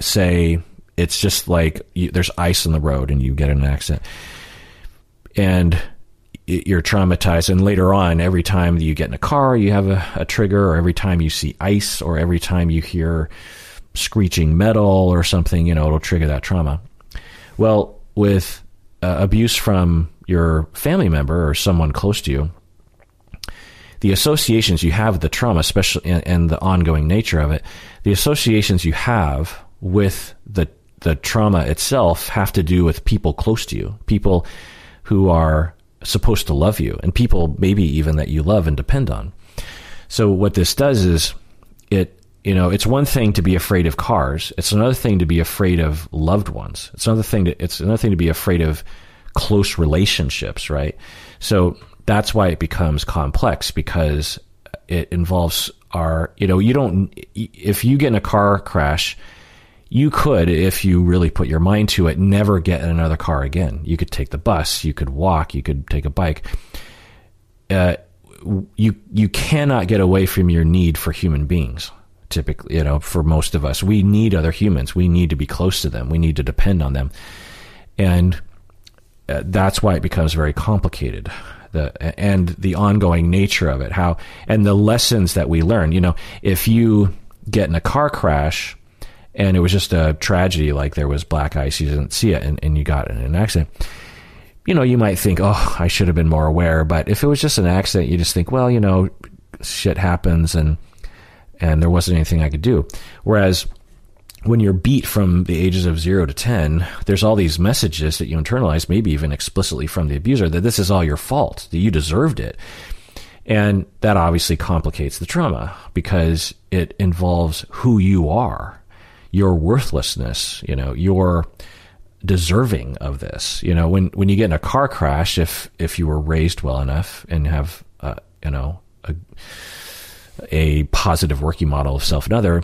[SPEAKER 1] say it's just like you, there's ice on the road and you get in an accident and you're traumatized. And later on, every time you get in a car, you have a, a trigger, or every time you see ice, or every time you hear screeching metal or something, you know, it'll trigger that trauma. Well, with uh, abuse from your family member or someone close to you, the associations you have with the trauma, especially and, and the ongoing nature of it, the associations you have with the the trauma itself have to do with people close to you, people who are supposed to love you, and people maybe even that you love and depend on. So what this does is it you know, it's one thing to be afraid of cars. It's another thing to be afraid of loved ones. It's another thing to, it's another thing to be afraid of close relationships, right? So that's why it becomes complex because it involves our, you know, you don't, if you get in a car crash, you could, if you really put your mind to it, never get in another car again. You could take the bus, you could walk, you could take a bike. Uh, you you cannot get away from your need for human beings typically, you know, for most of us. We need other humans. We need to be close to them. We need to depend on them. And uh, that's why it becomes very complicated. The, and the ongoing nature of it, how, and the lessons that we learn. You know, if you get in a car crash and it was just a tragedy, like there was black ice, you didn't see it, and, and you got in an accident, you know, you might think, oh, I should have been more aware. But if it was just an accident, you just think, well, you know, shit happens and and there wasn't anything I could do. Whereas when you're beat from the ages of zero to 10, there's all these messages that you internalize, maybe even explicitly from the abuser, that this is all your fault, that you deserved it. And that obviously complicates the trauma because it involves who you are, your worthlessness, you know, your deserving of this. You know, when, when you get in a car crash, if, if you were raised well enough and have, uh, you know, a, a positive working model of self and other,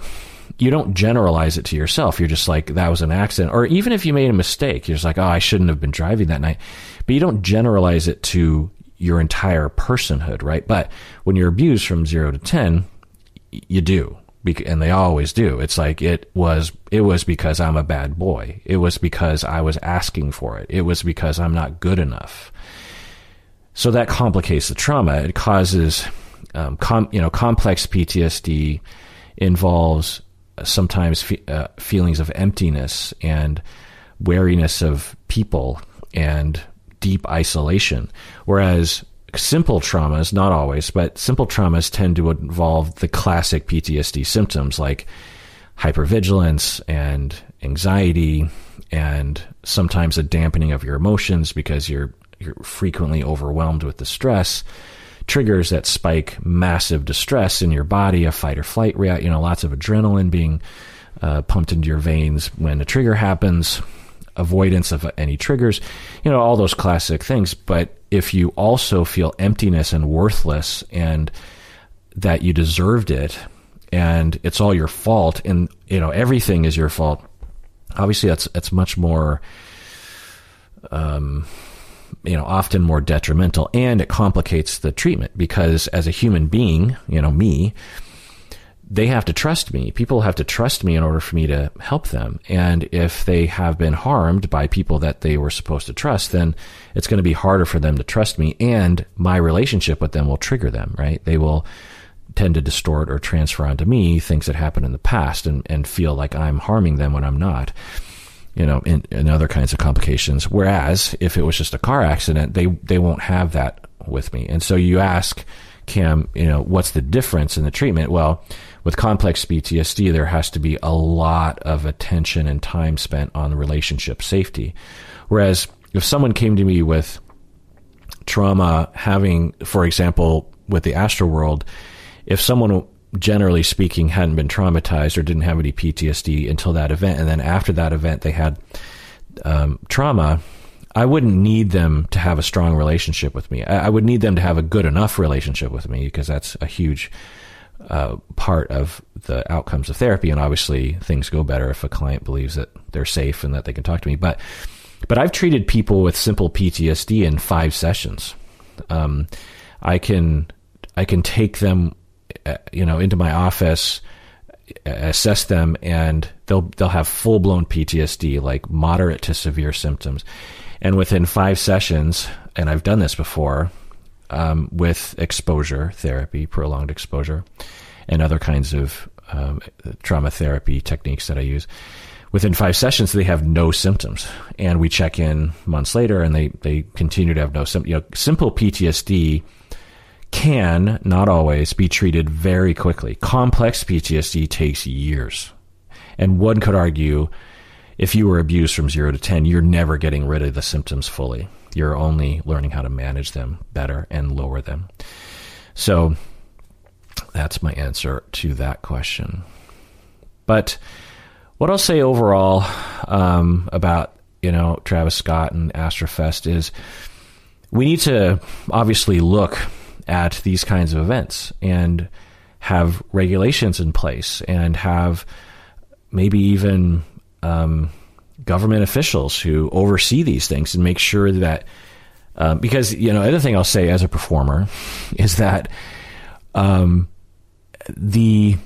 [SPEAKER 1] you don't generalize it to yourself. You're just like, that was an accident. Or even if you made a mistake, you're just like, oh, I shouldn't have been driving that night. But you don't generalize it to your entire personhood, right? But when you're abused from zero to 10, you do. And they always do. It's like it was, it was because I'm a bad boy. It was because I was asking for it. It was because I'm not good enough. So that complicates the trauma. It causes um, com, you know, complex PTSD involves sometimes fe- uh, feelings of emptiness and wariness of people and deep isolation. Whereas simple traumas, not always, but simple traumas tend to involve the classic PTSD symptoms like hypervigilance and anxiety and sometimes a dampening of your emotions because you're you're frequently overwhelmed with the stress triggers that spike massive distress in your body, a fight or flight react, you know, lots of adrenaline being uh, pumped into your veins when a trigger happens. avoidance of any triggers, you know, all those classic things. But if you also feel emptiness and worthless and that you deserved it and it's all your fault and, you know, everything is your fault, obviously that's, that's much more, um, you know, often more detrimental and it complicates the treatment because as a human being, you know, me, they have to trust me. People have to trust me in order for me to help them. And if they have been harmed by people that they were supposed to trust, then it's going to be harder for them to trust me. And my relationship with them will trigger them, right? They will tend to distort or transfer onto me things that happened in the past and, and feel like I'm harming them when I'm not. You know, in, other kinds of complications. Whereas if it was just a car accident, they, they won't have that with me. And so you ask, Cam, you know, what's the difference in the treatment? Well, with complex PTSD, there has to be a lot of attention and time spent on relationship safety. Whereas if someone came to me with trauma, having, for example, with the Astroworld, if someone generally speaking hadn't been traumatized or didn't have any PTSD until that event, and then after that event they had um, trauma, I wouldn't need them to have a strong relationship with me. I, I, would need them to have a good enough relationship with me because that's a huge uh, part of the outcomes of therapy. And obviously, things go better if a client believes that they're safe and that they can talk to me. But but I've treated people with simple PTSD in five sessions. Um, I can I can take them, you know, into my office, assess them, and they'll they'll have full blown PTSD, like moderate to severe symptoms. And within five sessions, and I've done this before, um, with exposure therapy, prolonged exposure, and other kinds of um, trauma therapy techniques that I use. Within five sessions, they have no symptoms, and we check in months later, and they they continue to have no symptoms. You know, simple PTSD can not always be treated very quickly. Complex PTSD takes years, and one could argue if you were abused from zero to 10, you're never getting rid of the symptoms fully. You're only learning how to manage them better and lower them. So that's my answer to that question. But what I'll say overall um, about you know Travis Scott and Astrofest is we need to obviously look at these kinds of events and have regulations in place and have maybe even um, government officials who oversee these things and make sure that um, because you know other thing I'll say as a performer is that um, the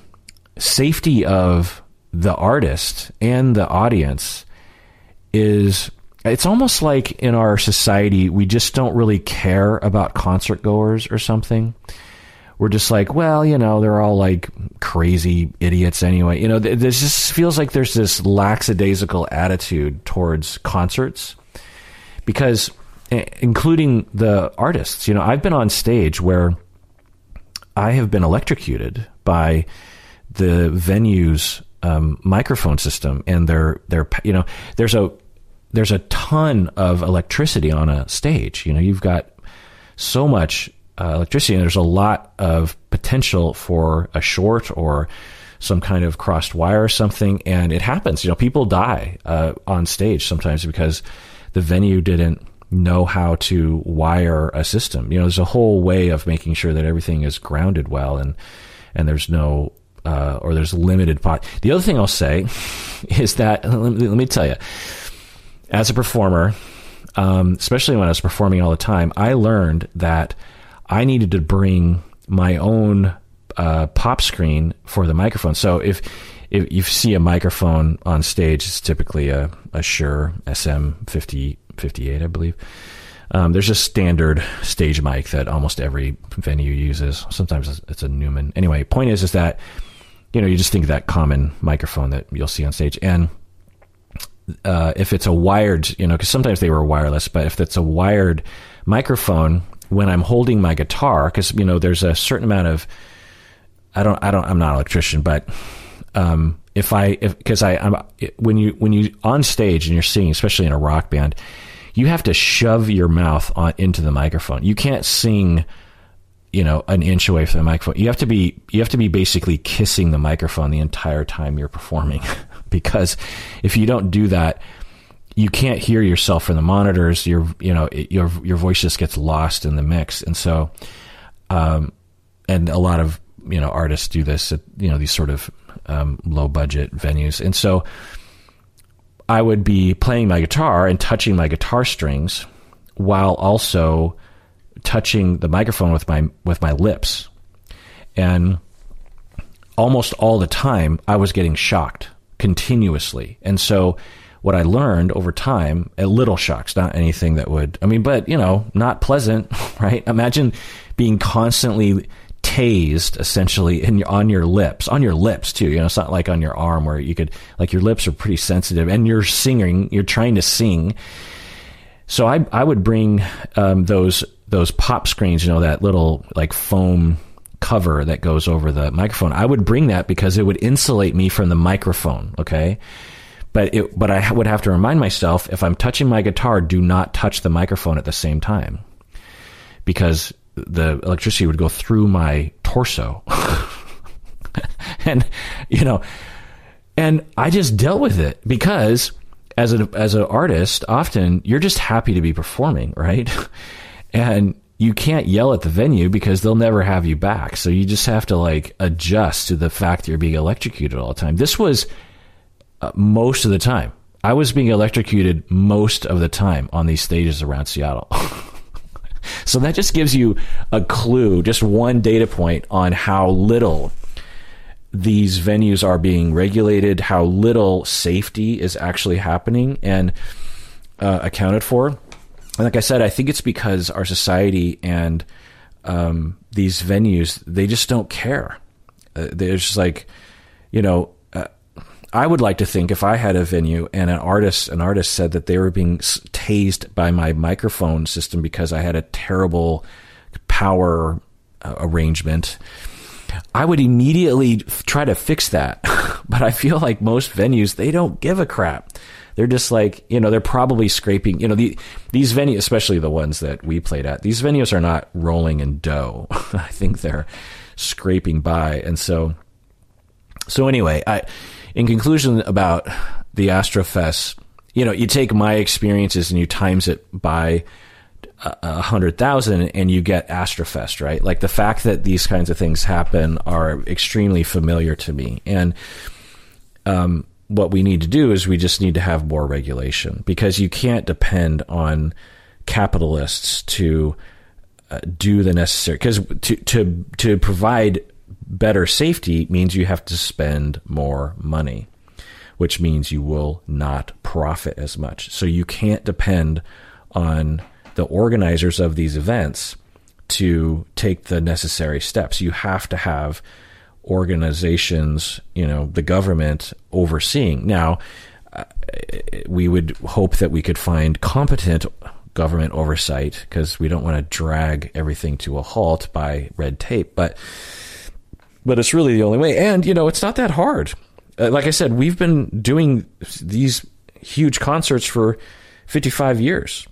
[SPEAKER 1] safety of the artist and the audience is it's almost like in our society we just don't really care about concert goers or something we're just like, well, you know, they're all like crazy idiots anyway. You know, this just feels like there's this lackadaisical attitude towards concerts because, including the artists, you know, I've been on stage where I have been electrocuted by the venue's um, microphone system and their their you know there's a there's a ton of electricity on a stage. You know, you've got so much uh, electricity, and there's a lot of potential for a short or some kind of crossed wire or something, and it happens. You know, people die uh, on stage sometimes because the venue didn't know how to wire a system. You know, there's a whole way of making sure that everything is grounded well, and and there's no uh, or there's limited pot. The other thing I'll say is that let me, let me tell you, as a performer, um, especially when I was performing all the time, I learned that I needed to bring my own uh, pop screen for the microphone. So if if you see a microphone on stage, it's typically a, a Shure SM50, 58, I believe. Um, there's a standard stage mic that almost every venue uses. Sometimes it's a Neumann. Anyway, point is, is that, you know, you just think of that common microphone that you'll see on stage. And uh, if it's a wired, you know, because sometimes they were wireless, but if it's a wired microphone, when I'm holding my guitar, because you know there's a certain amount of I don't I don't I'm not an electrician, but um, if I if because I I'm when you when you on stage and you're singing, especially in a rock band, you have to shove your mouth on into the microphone. You can't sing you know an inch away from the microphone you have to be you have to be basically kissing the microphone the entire time you're performing because if you don't do that you can't hear yourself from the monitors. Your you know it, your your voice just gets lost in the mix, and so, um, and a lot of you know artists do this at you know these sort of um, low budget venues, and so I would be playing my guitar and touching my guitar strings while also touching the microphone with my with my lips, and almost all the time I was getting shocked continuously, and so what I learned over time, a little shocks, not anything that would, I mean, but, you know, not pleasant, right? Imagine being constantly tased essentially in your, on your lips, on your lips too. You know, it's not like on your arm where you could, like your lips are pretty sensitive and you're singing, you're trying to sing. So I, I would bring, um, those, those pop screens, you know, that little like foam cover that goes over the microphone. I would bring that because it would insulate me from the microphone. Okay. But it, but I would have to remind myself if I'm touching my guitar, do not touch the microphone at the same time, because the electricity would go through my torso, and you know, and I just dealt with it because as an as an artist, often you're just happy to be performing, right? And you can't yell at the venue because they'll never have you back. So you just have to like adjust to the fact that you're being electrocuted all the time. This was uh, most of the time. I was being electrocuted most of the time on these stages around Seattle. so that just gives you a clue, just one data point on how little these venues are being regulated, how little safety is actually happening and uh, accounted for. And like I said, I think it's because our society and um, these venues, they just don't care. Uh, just like, you know, I would like to think if I had a venue and an artist, an artist said that they were being tased by my microphone system because I had a terrible power uh, arrangement, I would immediately try to fix that. but I feel like most venues, they don't give a crap. They're just like, you know, they're probably scraping, you know, the, these venues, especially the ones that we played at, these venues are not rolling in dough. I think they're scraping by. And so, so anyway, I, in conclusion about the Astrofest, you know, you take my experiences and you times it by a hundred thousand and you get Astrofest, right? Like the fact that these kinds of things happen are extremely familiar to me. And, um, what we need to do is we just need to have more regulation because you can't depend on capitalists to uh, do the necessary because to to to provide better safety means you have to spend more money, which means you will not profit as much. So you can't depend on the organizers of these events to take the necessary steps. You have to have organizations, you know, the government overseeing. Now, uh, we would hope that we could find competent government oversight because we don't want to drag everything to a halt by red tape. But but it's really the only way. And, you know, it's not that hard. Uh, like I said, we've been doing these huge concerts for 55 years.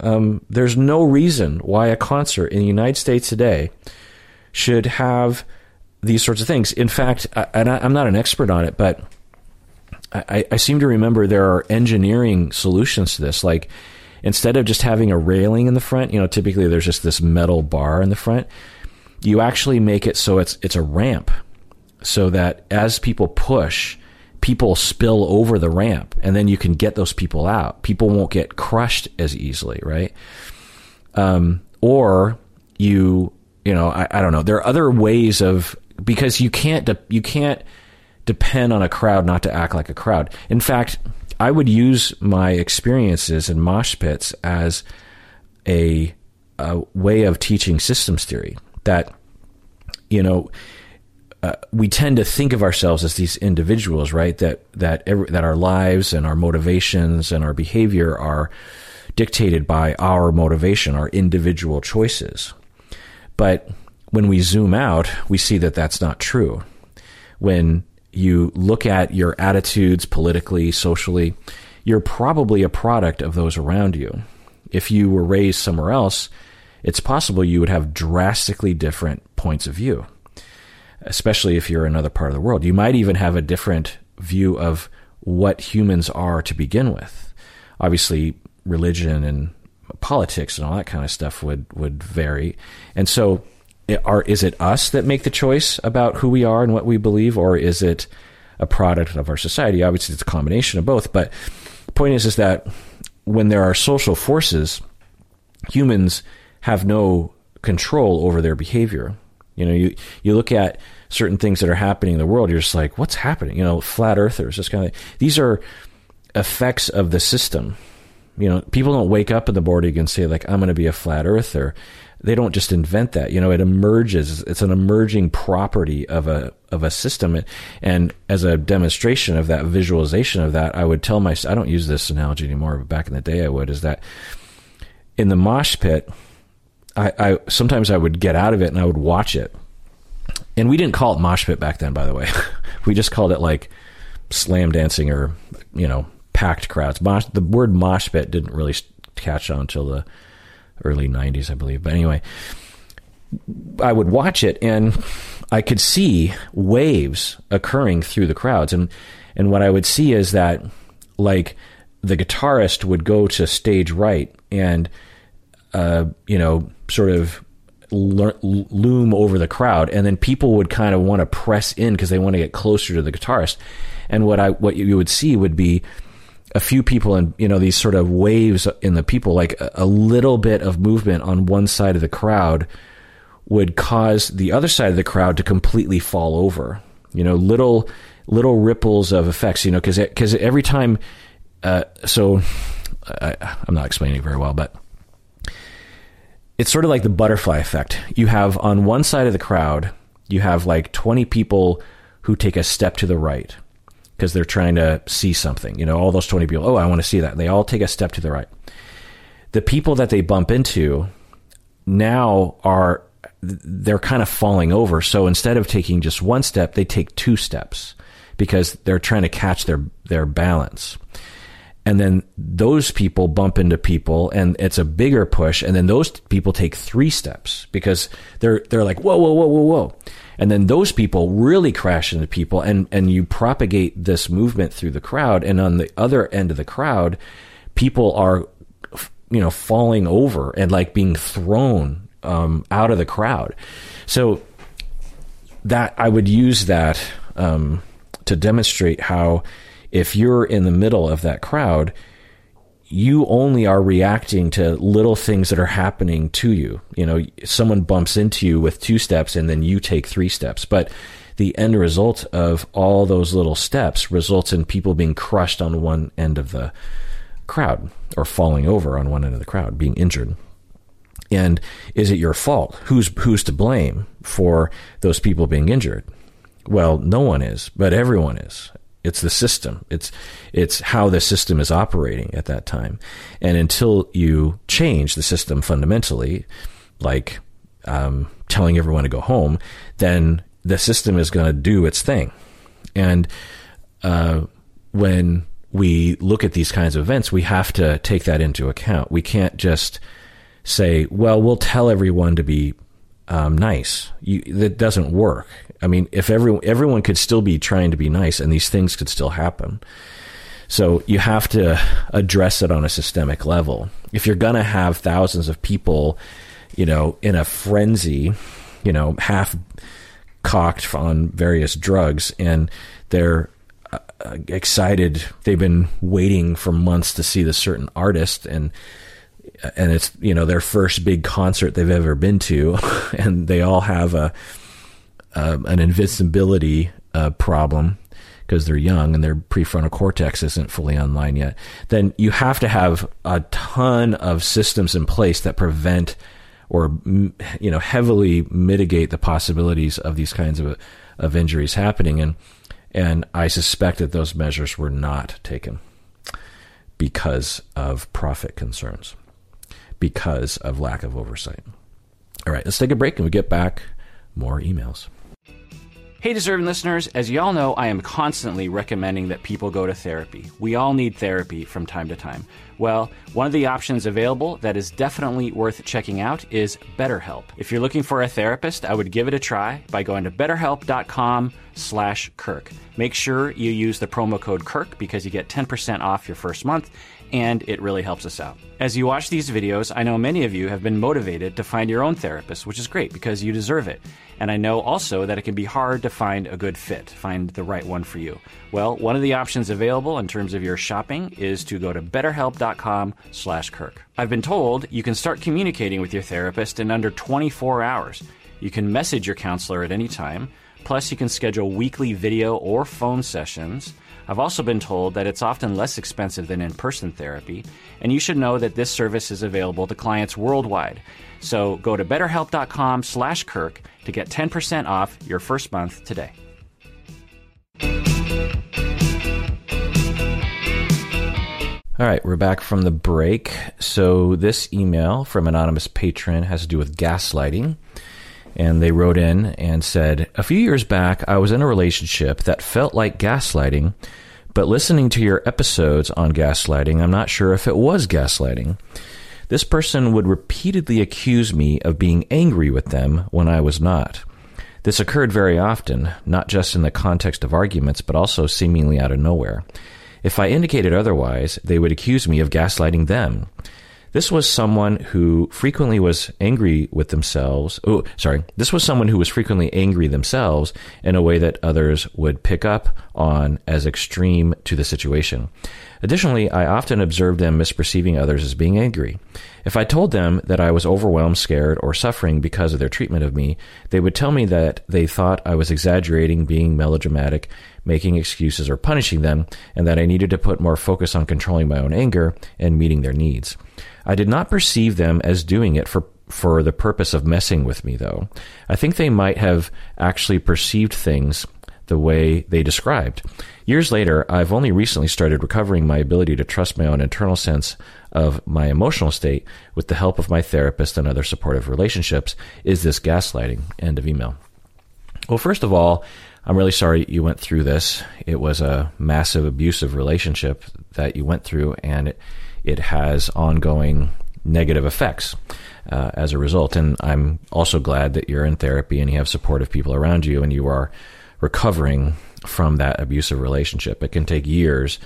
[SPEAKER 1] Um, there's no reason why a concert in the United States today should have these sorts of things. In fact, I, and I, am not an expert on it, but I, I seem to remember there are engineering solutions to this. Like instead of just having a railing in the front, you know, typically there's just this metal bar in the front you actually make it so it's it's a ramp so that as people push people spill over the ramp and then you can get those people out people won't get crushed as easily right um, or you you know I, I don't know there are other ways of because you can't de- you can't depend on a crowd not to act like a crowd in fact i would use my experiences in mosh pits as a, a way of teaching systems theory that you know uh, we tend to think of ourselves as these individuals, right? That that every, that our lives and our motivations and our behavior are dictated by our motivation, our individual choices. But when we zoom out, we see that that's not true. When you look at your attitudes politically, socially, you're probably a product of those around you. If you were raised somewhere else, it's possible you would have drastically different points of view, especially if you're in another part of the world. You might even have a different view of what humans are to begin with. obviously religion and politics and all that kind of stuff would would vary. And so, are is it us that make the choice about who we are and what we believe, or is it a product of our society? Obviously, it's a combination of both. But the point is, is that when there are social forces, humans have no control over their behavior. You know, you you look at certain things that are happening in the world, you're just like, what's happening? You know, flat earthers, this kind of these are effects of the system. You know, people don't wake up in the morning and say like, I'm going to be a flat earther. They don't just invent that. You know, it emerges. It's an emerging property of a of a system. And as a demonstration of that visualization of that, I would tell my I don't use this analogy anymore, but back in the day I would. Is that in the mosh pit? I, I sometimes I would get out of it and I would watch it. And we didn't call it mosh pit back then, by the way. we just called it like slam dancing or you know packed crowds. Mosh, the word mosh pit didn't really catch on until the early 90s, I believe. But anyway, I would watch it and I could see waves occurring through the crowds. And, and what I would see is that, like, the guitarist would go to stage right and, uh, you know, sort of loom over the crowd, and then people would kind of want to press in because they want to get closer to the guitarist. And what I what you would see would be a few people and you know these sort of waves in the people like a, a, little bit of movement on one side of the crowd would cause the other side of the crowd to completely fall over you know little little ripples of effects you know because because every time uh, so I, i'm not explaining very well but it's sort of like the butterfly effect. You have on one side of the crowd you have like 20 people who take a step to the right because they're trying to see something. You know, all those 20 people, oh, I want to see that. They all take a step to the right. The people that they bump into now are they're kind of falling over. So instead of taking just one step, they take two steps because they're trying to catch their their balance. And then those people bump into people and it's a bigger push and then those people take three steps because they're they're like whoa whoa whoa whoa whoa and then those people really crash into people and and you propagate this movement through the crowd. And on the other end of the crowd people are you know falling over and like being thrown um, out of the crowd. So that i would use that um, to demonstrate how if you're in the middle of that crowd you only are reacting to little things that are happening to you. You know, someone bumps into you with two steps and then you take three steps. But the end result of all those little steps results in people being crushed on one end of the crowd or falling over on one end of the crowd, being injured. And is it your fault? Who's who's to blame for those people being injured? Well, no one is, but everyone is. It's the system. It's it's how the system is operating at that time. And until you change the system fundamentally, like um, telling everyone to go home, then the system is going to do its thing. And uh, when we look at these kinds of events, we have to take that into account. We can't just say, "Well, we'll tell everyone to be um, nice." You, that doesn't work. I mean, if everyone everyone could still be trying to be nice, and these things could still happen. So you have to address it on a systemic level. If you're going to have thousands of people, you know, in a frenzy, you know, half cocked on various drugs, and they're uh, excited. They've been waiting for months to see the certain artist, and and it's you know their first big concert they've ever been to, and they all have a an invincibility uh, problem because they're young and their prefrontal cortex isn't fully online yet, then you have to have a ton of systems in place that prevent or you know heavily mitigate the possibilities of these kinds of of injuries happening. And and I suspect that those measures were not taken because of profit concerns because of lack of oversight. All right, let's take a break and we get back more emails.
[SPEAKER 2] Hey, deserving listeners, as y'all know, I am constantly recommending that people go to therapy. We all need therapy from time to time. Well, one of the options available that is definitely worth checking out is BetterHelp. If you're looking for a therapist, I would give it a try by going to betterhelp.com slash Kirk. Make sure you use the promo code Kirk because you get 10% off your first month and it really helps us out. As you watch these videos, I know many of you have been motivated to find your own therapist, which is great because you deserve it. And I know also that it can be hard to find a good fit, find the right one for you. Well, one of the options available in terms of your shopping is to go to betterhelp.com/kirk. I've been told you can start communicating with your therapist in under 24 hours. You can message your counselor at any time. Plus, you can schedule weekly video or phone sessions. I've also been told that it's often less expensive than in person therapy, and you should know that this service is available to clients worldwide. So go to betterhelp.com slash Kirk to get 10% off your first month today.
[SPEAKER 1] All right, we're back from the break. So, this email from Anonymous Patron has to do with gaslighting. And they wrote in and said, A few years back, I was in a relationship that felt like gaslighting, but listening to your episodes on gaslighting, I'm not sure if it was gaslighting. This person would repeatedly accuse me of being angry with them when I was not. This occurred very often, not just in the context of arguments, but also seemingly out of nowhere. If I indicated otherwise, they would accuse me of gaslighting them. This was someone who frequently was angry with themselves. Oh, sorry. This was someone who was frequently angry themselves in a way that others would pick up on as extreme to the situation. Additionally, I often observed them misperceiving others as being angry. If I told them that I was overwhelmed, scared, or suffering because of their treatment of me, they would tell me that they thought I was exaggerating, being melodramatic, making excuses, or punishing them, and that I needed to put more focus on controlling my own anger and meeting their needs. I did not perceive them as doing it for for the purpose of messing with me, though. I think they might have actually perceived things the way they described. Years later, I've only recently started recovering my ability to trust my own internal sense of my emotional state with the help of my therapist and other supportive relationships. Is this gaslighting? End of email. Well, first of all, I'm really sorry you went through this. It was a massive abusive relationship that you went through, and it, it has ongoing negative effects uh, as a result. And I'm also glad that you're in therapy and you have supportive people around you and you are recovering from that abusive relationship. It can take years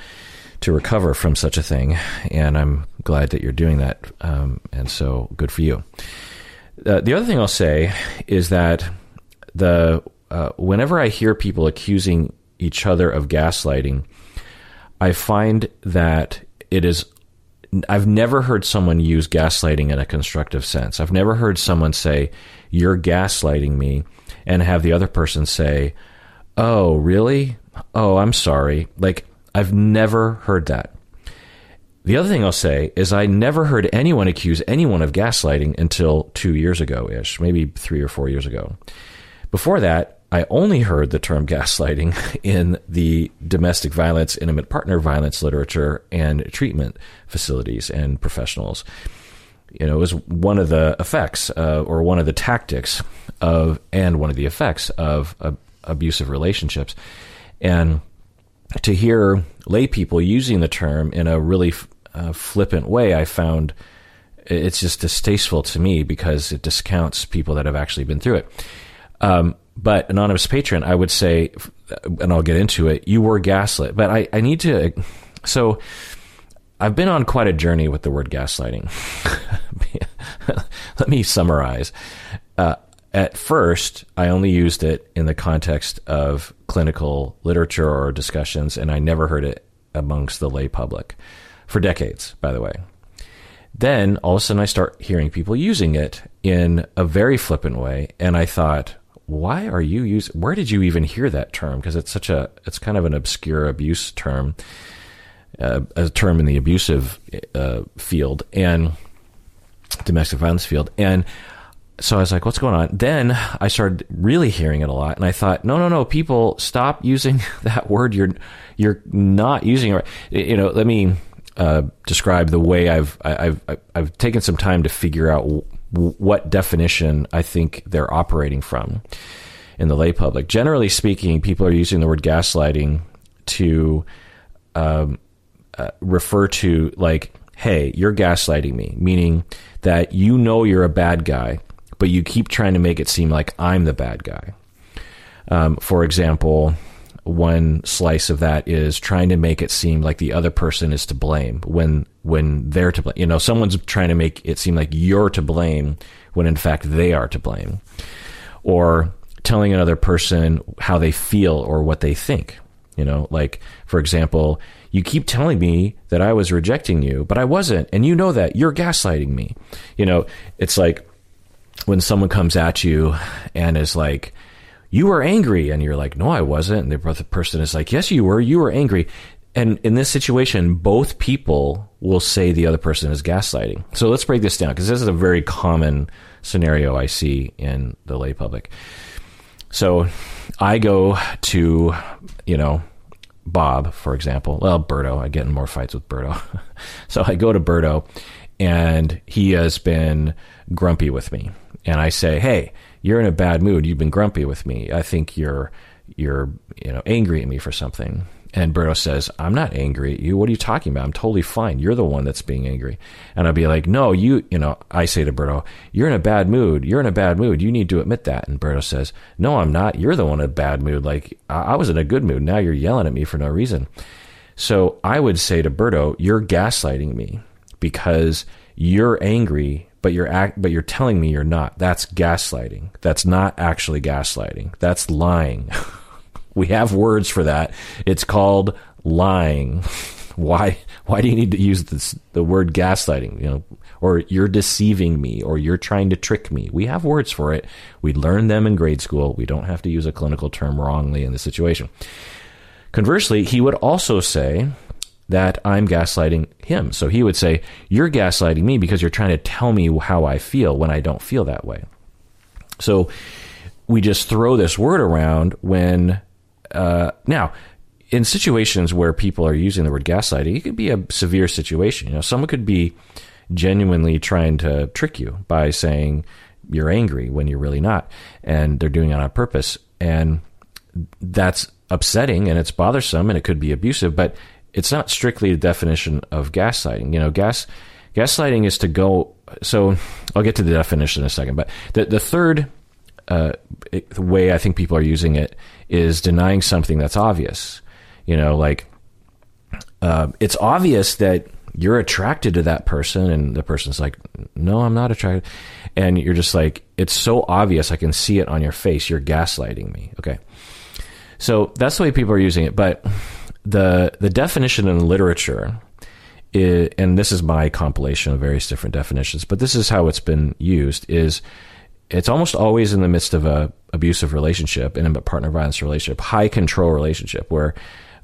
[SPEAKER 1] to recover from such a thing, and I'm glad that you're doing that. Um, and so, good for you. Uh, the other thing I'll say is that the uh, whenever I hear people accusing each other of gaslighting, I find that it is I've never heard someone use gaslighting in a constructive sense. I've never heard someone say, You're gaslighting me, and have the other person say, Oh, really? Oh, I'm sorry. Like, I've never heard that. The other thing I'll say is I never heard anyone accuse anyone of gaslighting until two years ago ish, maybe three or four years ago. Before that, I only heard the term gaslighting in the domestic violence, intimate partner violence literature and treatment facilities and professionals. You know, it was one of the effects uh, or one of the tactics of, and one of the effects of uh, abusive relationships. And to hear lay people using the term in a really uh, flippant way, I found it's just distasteful to me because it discounts people that have actually been through it. Um, but anonymous patron, I would say, and I'll get into it. You were gaslit, but I, I need to. So, I've been on quite a journey with the word gaslighting. Let me summarize. Uh, at first, I only used it in the context of clinical literature or discussions, and I never heard it amongst the lay public for decades, by the way. Then all of a sudden, I start hearing people using it in a very flippant way, and I thought, why are you using? Where did you even hear that term? Because it's such a, it's kind of an obscure abuse term, uh, a term in the abusive uh, field and domestic violence field, and so I was like, what's going on? Then I started really hearing it a lot, and I thought, no, no, no, people, stop using that word. You're you're not using it. You know, let me uh, describe the way I've I've I've taken some time to figure out what definition I think they're operating from in the lay public. Generally speaking, people are using the word gaslighting to um, uh, refer to like, hey, you're gaslighting me, meaning that you know you're a bad guy but you keep trying to make it seem like I'm the bad guy. Um, for example, one slice of that is trying to make it seem like the other person is to blame when when they're to blame. You know, someone's trying to make it seem like you're to blame when in fact they are to blame. Or telling another person how they feel or what they think. You know, like, for example, you keep telling me that I was rejecting you, but I wasn't. And you know that. You're gaslighting me. You know, it's like when someone comes at you and is like, you were angry. And you're like, no, I wasn't. And the person is like, yes, you were. You were angry. And in this situation, both people will say the other person is gaslighting. So let's break this down because this is a very common scenario I see in the lay public. So I go to, you know, Bob, for example. Well, Berto. I get in more fights with Berto. so I go to Berto, and he has been grumpy with me. And I say, "Hey, you're in a bad mood. You've been grumpy with me. I think you're you're you know angry at me for something." And Berto says, I'm not angry at you. What are you talking about? I'm totally fine. You're the one that's being angry. And I'll be like, no, you, you know, I say to Berto, you're in a bad mood. You're in a bad mood. You need to admit that. And Berto says, no, I'm not. You're the one in a bad mood. Like, I, was in a good mood. Now you're yelling at me for no reason. So I would say to Berto, you're gaslighting me because you're angry, but you're act, but you're telling me you're not. That's gaslighting. That's not actually gaslighting. That's lying. We have words for that. It's called lying. Why? Why do you need to use this, the word gaslighting? You know, or you're deceiving me, or you're trying to trick me. We have words for it. We learned them in grade school. We don't have to use a clinical term wrongly in the situation. Conversely, he would also say that I'm gaslighting him. So he would say, You're gaslighting me because you're trying to tell me how I feel when I don't feel that way. So we just throw this word around when uh, now, in situations where people are using the word gaslighting, it could be a severe situation. You know, someone could be genuinely trying to trick you by saying you're angry when you're really not, and they're doing it on purpose, and that's upsetting and it's bothersome and it could be abusive, but it's not strictly the definition of gaslighting. You know, gas gaslighting is to go. So I'll get to the definition in a second, but the the third uh, the way I think people are using it is denying something that's obvious. You know, like uh, it's obvious that you're attracted to that person, and the person's like, "No, I'm not attracted," and you're just like, "It's so obvious. I can see it on your face. You're gaslighting me." Okay, so that's the way people are using it. But the the definition in literature. And this is my compilation of various different definitions, but this is how it's been used: is it's almost always in the midst of a abusive relationship, in a partner violence relationship, high control relationship, where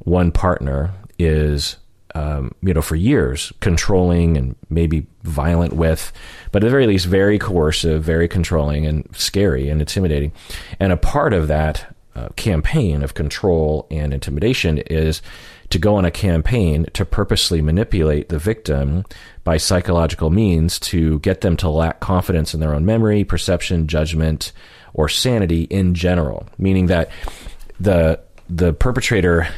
[SPEAKER 1] one partner is, um, you know, for years controlling and maybe violent with, but at the very least, very coercive, very controlling, and scary and intimidating. And a part of that uh, campaign of control and intimidation is to go on a campaign to purposely manipulate the victim by psychological means to get them to lack confidence in their own memory, perception, judgment, or sanity in general, meaning that the the perpetrator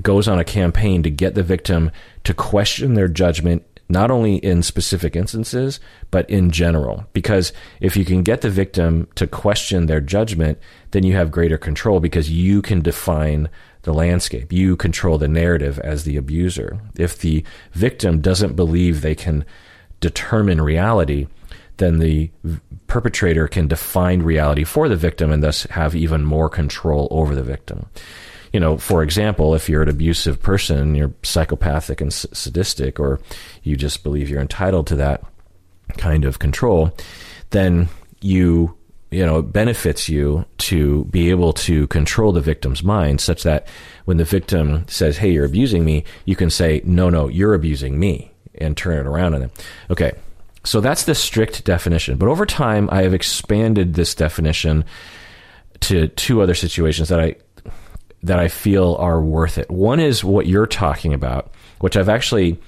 [SPEAKER 1] goes on a campaign to get the victim to question their judgment not only in specific instances but in general. Because if you can get the victim to question their judgment then you have greater control because you can define the landscape. You control the narrative as the abuser. If the victim doesn't believe they can determine reality, then the perpetrator can define reality for the victim and thus have even more control over the victim. You know, for example, if you're an abusive person, you're psychopathic and sadistic, or you just believe you're entitled to that kind of control, then you you know, it benefits you to be able to control the victim's mind such that when the victim says, Hey, you're abusing me, you can say, No, no, you're abusing me and turn it around on them. Okay. So that's the strict definition. But over time, I have expanded this definition to two other situations that I that I feel are worth it. One is what you're talking about, which I've actually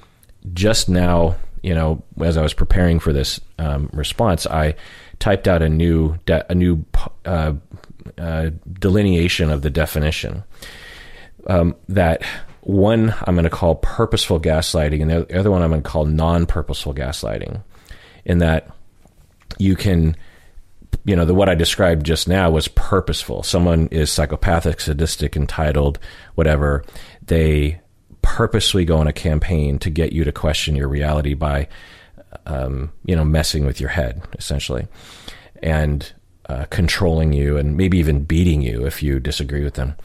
[SPEAKER 1] just now, you know, as I was preparing for this um, response, I typed out a new de- a new uh, uh, delineation of the definition. Um, that one I'm going to call purposeful gaslighting, and the other one I'm going to call non-purposeful gaslighting. In that you can, you know, the what I described just now was purposeful. Someone is psychopathic, sadistic, entitled, whatever. They purposely go on a campaign to get you to question your reality by, um, you know, messing with your head essentially, and uh, controlling you, and maybe even beating you if you disagree with them.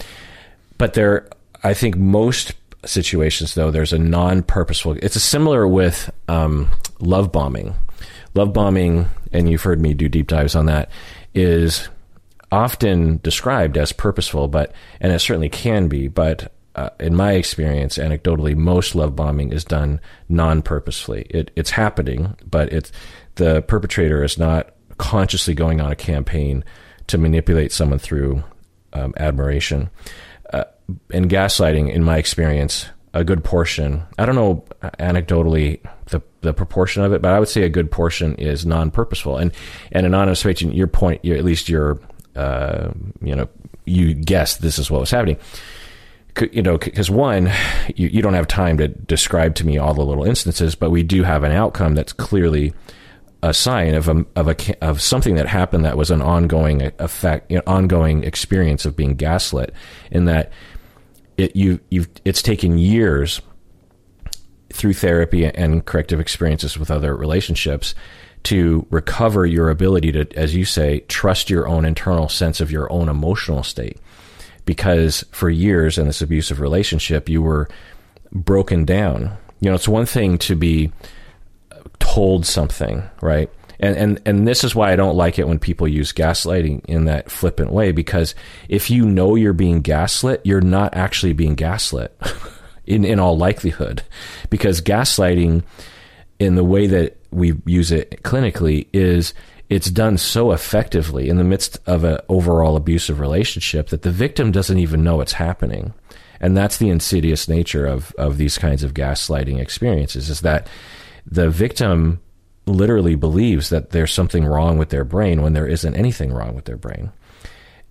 [SPEAKER 1] But there, I think most situations though, there's a non-purposeful. It's a similar with um, love bombing. Love bombing, and you've heard me do deep dives on that, is often described as purposeful, but and it certainly can be, but uh, in my experience, anecdotally, most love bombing is done non-purposefully. It, it's happening, but it's the perpetrator is not consciously going on a campaign to manipulate someone through um, admiration. Uh, and gaslighting, in my experience, a good portion. I don't know anecdotally the the proportion of it, but I would say a good portion is non-purposeful. And and anonymous patient, your point, at least your uh, you know, you guessed this is what was happening you know, because one, you, you don't have time to describe to me all the little instances, but we do have an outcome that's clearly a sign of a of a of something that happened that was an ongoing effect, you know, ongoing experience of being gaslit. In that, it you you it's taken years through therapy and corrective experiences with other relationships to recover your ability to, as you say, trust your own internal sense of your own emotional state because for years in this abusive relationship, you were broken down. You know, it's one thing to be told something, right? And, and and this is why I don't like it when people use gaslighting in that flippant way because if you know you're being gaslit, you're not actually being gaslit in in all likelihood because gaslighting in the way that we use it clinically is it's done so effectively in the midst of an overall abusive relationship that the victim doesn't even know it's happening. And that's the insidious nature of, of these kinds of gaslighting experiences is that the victim literally believes that there's something wrong with their brain when there isn't anything wrong with their brain.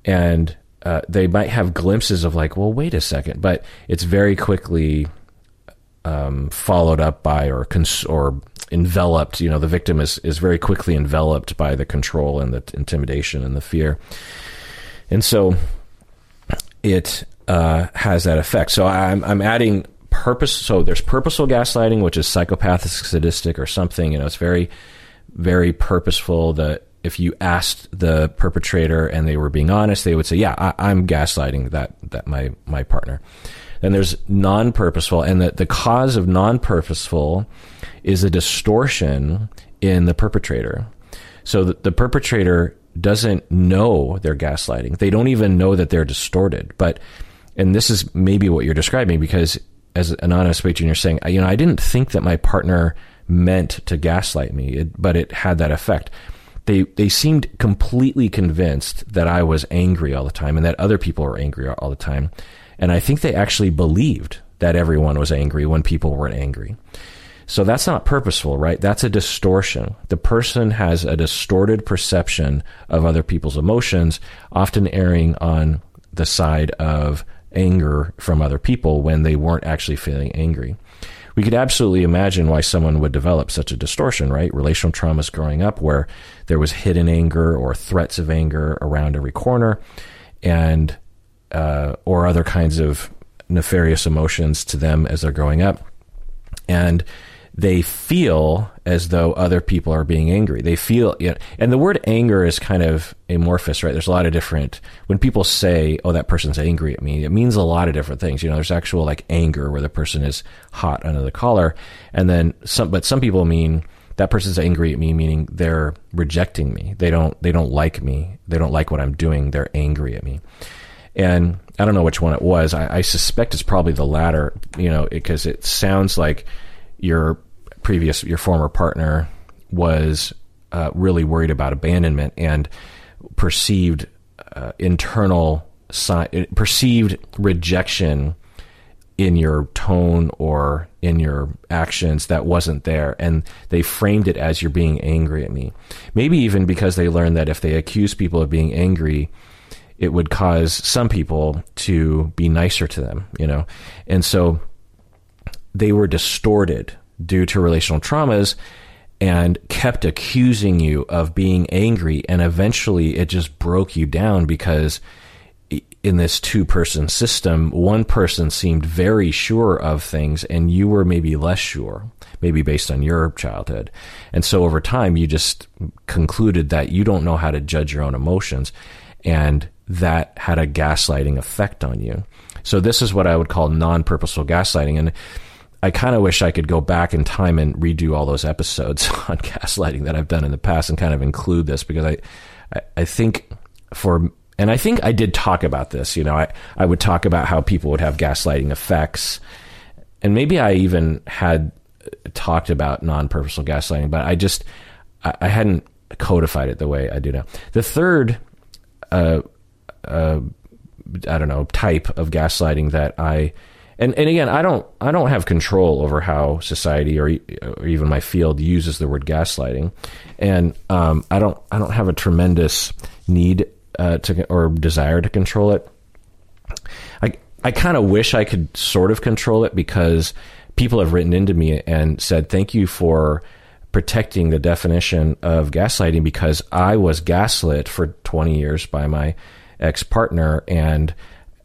[SPEAKER 1] And uh, they might have glimpses of like, well, wait a second, but it's very quickly um, followed up by or cons- or enveloped. You know, the victim is is very quickly enveloped by the control and the intimidation and the fear, and so it uh, has that effect. So I'm I'm adding purpose. So there's purposeful gaslighting, which is psychopathic, sadistic, or something. You know, it's very very purposeful. That if you asked the perpetrator and they were being honest, they would say, "Yeah, I, I'm gaslighting that that my my partner." Then there's non-purposeful, and the, the cause of non-purposeful is a distortion in the perpetrator. So the, the perpetrator doesn't know they're gaslighting. They don't even know that they're distorted. But, and this is maybe what you're describing because as an honest patient, you're saying, you know, I didn't think that my partner meant to gaslight me, but it had that effect. They, they seemed completely convinced that I was angry all the time and that other people were angry all the time. And I think they actually believed that everyone was angry when people weren't angry. So that's not purposeful, right? That's a distortion. The person has a distorted perception of other people's emotions, often erring on the side of anger from other people when they weren't actually feeling angry. We could absolutely imagine why someone would develop such a distortion, right? Relational traumas growing up where there was hidden anger or threats of anger around every corner. And uh, or other kinds of nefarious emotions to them as they're growing up. And they feel as though other people are being angry. They feel, you know, and the word anger is kind of amorphous, right? There's a lot of different, when people say, oh, that person's angry at me, it means a lot of different things. You know, there's actual like anger where the person is hot under the collar. And then some, but some people mean, that person's angry at me meaning they're rejecting me they don't they don't like me they don't like what i'm doing they're angry at me and I don't know which one it was. I, I suspect it's probably the latter, you know, because it, sounds like your previous, your former partner was uh, really worried about abandonment and perceived uh, internal, si- perceived rejection in your tone or in your actions that wasn't there. And they framed it as you're being angry at me. Maybe even because they learned that if they accuse people of being angry, it would cause some people to be nicer to them, you know? And so they were distorted due to relational traumas and kept accusing you of being angry. And eventually it just broke you down because in this two person system, one person seemed very sure of things and you were maybe less sure, maybe based on your childhood. And so over time, you just concluded that you don't know how to judge your own emotions. And that had a gaslighting effect on you. So this is what I would call non purposeful gaslighting. And I kind of wish I could go back in time and redo all those episodes on gaslighting that I've done in the past and kind of include this because I, I, I think for and I think I did talk about this. You know, I, I would talk about how people would have gaslighting effects. And maybe I even had talked about non purposeful gaslighting, but I just, I, I, hadn't codified it the way I do now. The third, uh, uh, I don't know, type of gaslighting that I, and, and again, I don't, I don't have control over how society or, or even my field uses the word gaslighting. And, um, I don't, I don't have a tremendous need uh, to or desire to control it. I I kind of wish I could sort of control it because people have written into me and said thank you for protecting the definition of gaslighting because I was gaslit for 20 years by my ex partner and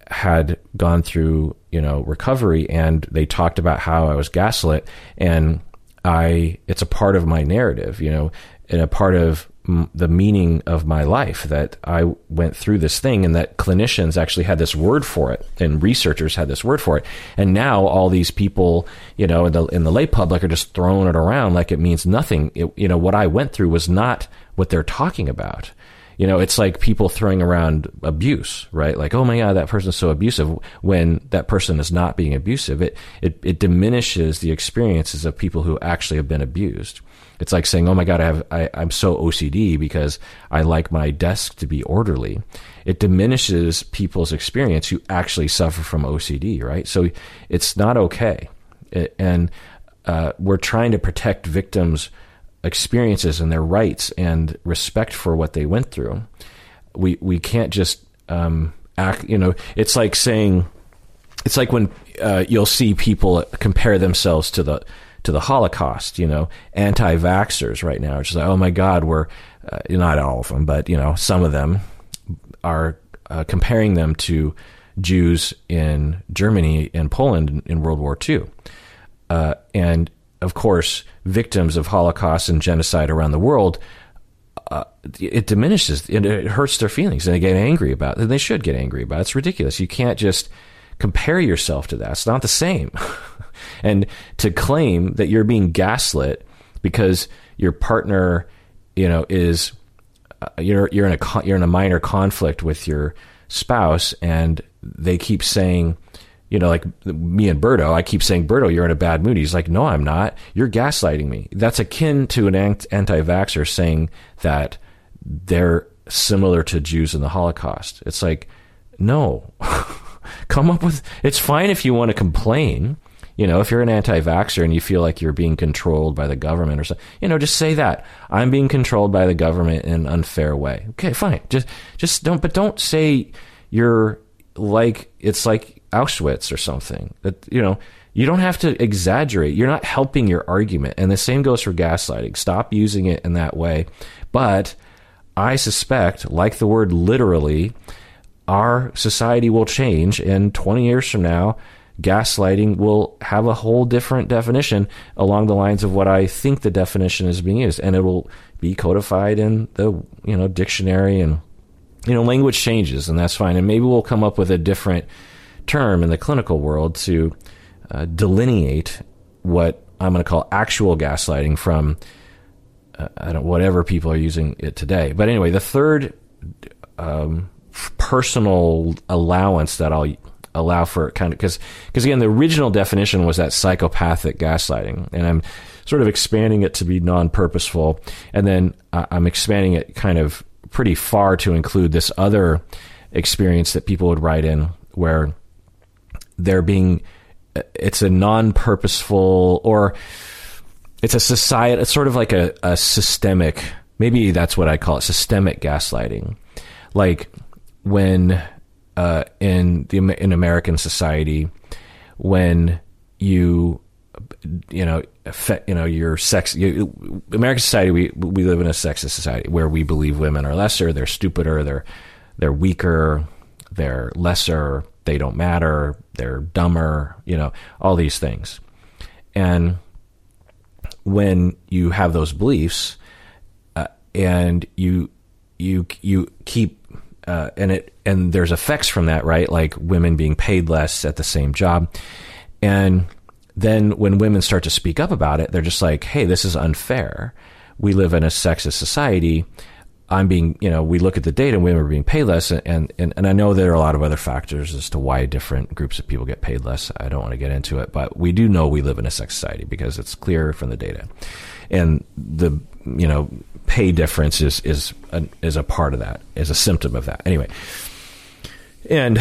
[SPEAKER 1] had gone through you know recovery and they talked about how I was gaslit and I it's a part of my narrative you know and a part of the meaning of my life that I went through this thing and that clinicians actually had this word for it and researchers had this word for it. And now all these people you know in the in the lay public are just throwing it around like it means nothing. It, you know what I went through was not what they're talking about you know it's like people throwing around abuse right like oh my god that person's so abusive when that person is not being abusive it it, it diminishes the experiences of people who actually have been abused it's like saying, "Oh my God, I have I, I'm so OCD because I like my desk to be orderly." It diminishes people's experience who actually suffer from OCD, right? So it's not okay, it, and uh, we're trying to protect victims' experiences and their rights and respect for what they went through. We we can't just um, act. You know, it's like saying, it's like when uh, you'll see people compare themselves to the to the Holocaust. You know, anti-vaxxers right now just like, oh my God, we're uh, not all of them, but you know, some of them are uh, comparing them to Jews in Germany and Poland in, in World War II, uh, and of course, victims of Holocaust and genocide around the world. Uh, it diminishes and it hurts their feelings and they get angry about it. And they should get angry about it. It's ridiculous. You can't just compare yourself to that. It's not the same. and to claim that you're being gaslit because your partner, you know, is uh, you're you're in a you're in a minor conflict with your spouse, and they keep saying, you know, like me and Berto, I keep saying, Berto, you're in a bad mood. He's like, no, I'm not. You're gaslighting me. That's akin to an anti-vaxxer saying that they're similar to Jews in the Holocaust. It's like, no. Come up with. It's fine if you want to complain, you know, if you're an anti-vaxxer and you feel like you're being controlled by the government or something, you know, just say that I'm being controlled by the government in an unfair way. Okay, fine. Just, just don't, but don't say you're like it's like Auschwitz or something. That you know, you don't have to exaggerate. You're not helping your argument. And the same goes for gaslighting. Stop using it in that way. But I suspect, like the word literally, our society will change, and 20 years from now gaslighting will have a whole different definition along the lines of what I think the definition is being used, and it will be codified in the you know dictionary and you know language changes, and that's fine. And maybe we'll come up with a different term in the clinical world to uh, delineate what I'm going to call actual gaslighting from uh, whatever people are using it today. But anyway, the third um, personal allowance that I'll allow for kind of because because again the original definition was that psychopathic gaslighting and i'm sort of expanding it to be non-purposeful and then i'm expanding it kind of pretty far to include this other experience that people would write in where they're being it's a non-purposeful or it's a society it's sort of like a, a systemic maybe that's what i call it systemic gaslighting. Like when uh, in the in American society when you you know you know your sex you, American society we we live in a sexist society where we believe women are lesser they're stupider they're they're weaker they're lesser, they don't matter, they're dumber, you know, all these things. And when you have those beliefs uh, and you you you keep uh, and it and there's effects from that, right? Like women being paid less at the same job, and then when women start to speak up about it, they're just like, "Hey, this is unfair. We live in a sexist society. I'm being, you know, we look at the data and women are being paid less. And, and, and I know there are a lot of other factors as to why different groups of people get paid less. I don't want to get into it, but we do know we live in a sex society because it's clear from the data. And the, you know, pay difference is, is, a, is a part of that, is a symptom of that. Anyway. And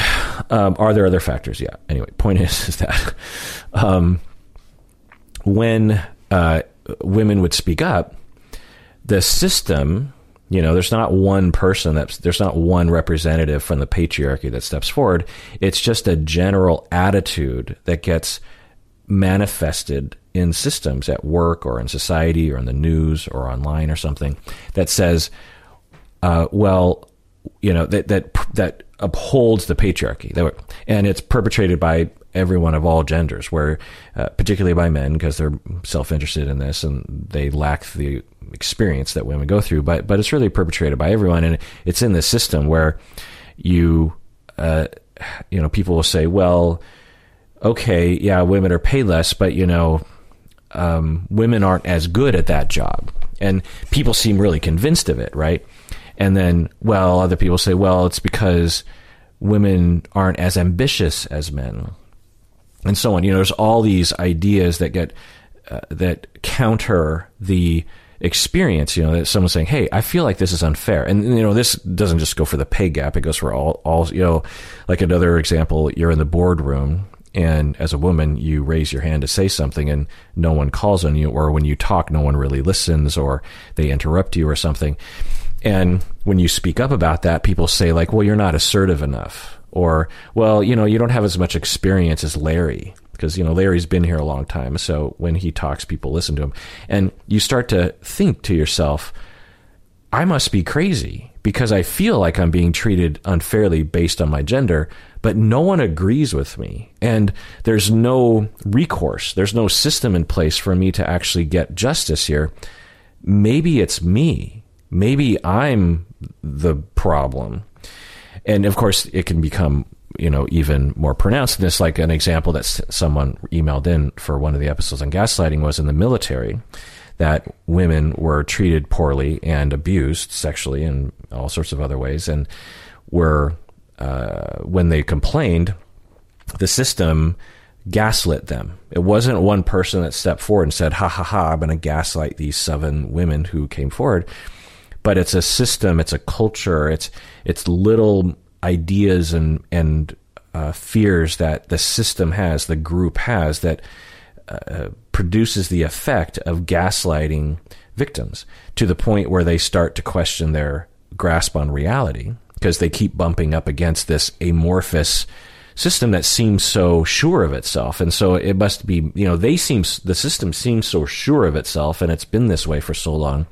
[SPEAKER 1] um, are there other factors? Yeah. Anyway, point is, is that um, when uh, women would speak up, the system you know, there's not one person that's there's not one representative from the patriarchy that steps forward. It's just a general attitude that gets manifested in systems at work or in society or in the news or online or something that says, uh, well, you know, that that that upholds the patriarchy, and it's perpetrated by everyone of all genders, where uh, particularly by men because they're self-interested in this and they lack the experience that women go through. But but it's really perpetrated by everyone, and it's in this system where you uh, you know people will say, well, okay, yeah, women are paid less, but you know. Um, women aren't as good at that job, and people seem really convinced of it, right? And then, well, other people say, well, it's because women aren't as ambitious as men and so on. You know, there's all these ideas that get uh, that counter the experience. You know, that someone's saying, "Hey, I feel like this is unfair," and you know, this doesn't just go for the pay gap; it goes for all, all. You know, like another example, you're in the boardroom. And as a woman, you raise your hand to say something, and no one calls on you, or when you talk, no one really listens, or they interrupt you, or something. And when you speak up about that, people say like, "Well, you're not assertive enough," or well you know you don't have as much experience as larry because you know larry's been here a long time. So when he talks people listen to him. And you start to think to yourself i must be crazy because i feel like i'm being treated unfairly based on my gender but no one agrees with me. And there's no recourse. There's no system in place for me to actually get justice here. Maybe it's me maybe i'm the problem. And of course it can become you know even more pronounced. In this like an example that someone emailed in for one of the episodes on gaslighting was in the military that women were treated poorly and abused sexually and all sorts of other ways and were uh, when they complained the system gaslit them. It wasn't one person that stepped forward and said, ha ha ha, I'm going to gaslight these seven women who came forward but it's a system, it's a culture, it's it's little ideas and and uh, fears that the system has, the group has that uh, produces the effect of gaslighting victims to the point where they start to question their grasp on reality because they keep bumping up against this amorphous system that seems so sure of itself. And so it must be, you know, they seem, the system seems so sure of itself and it's been this way for so long.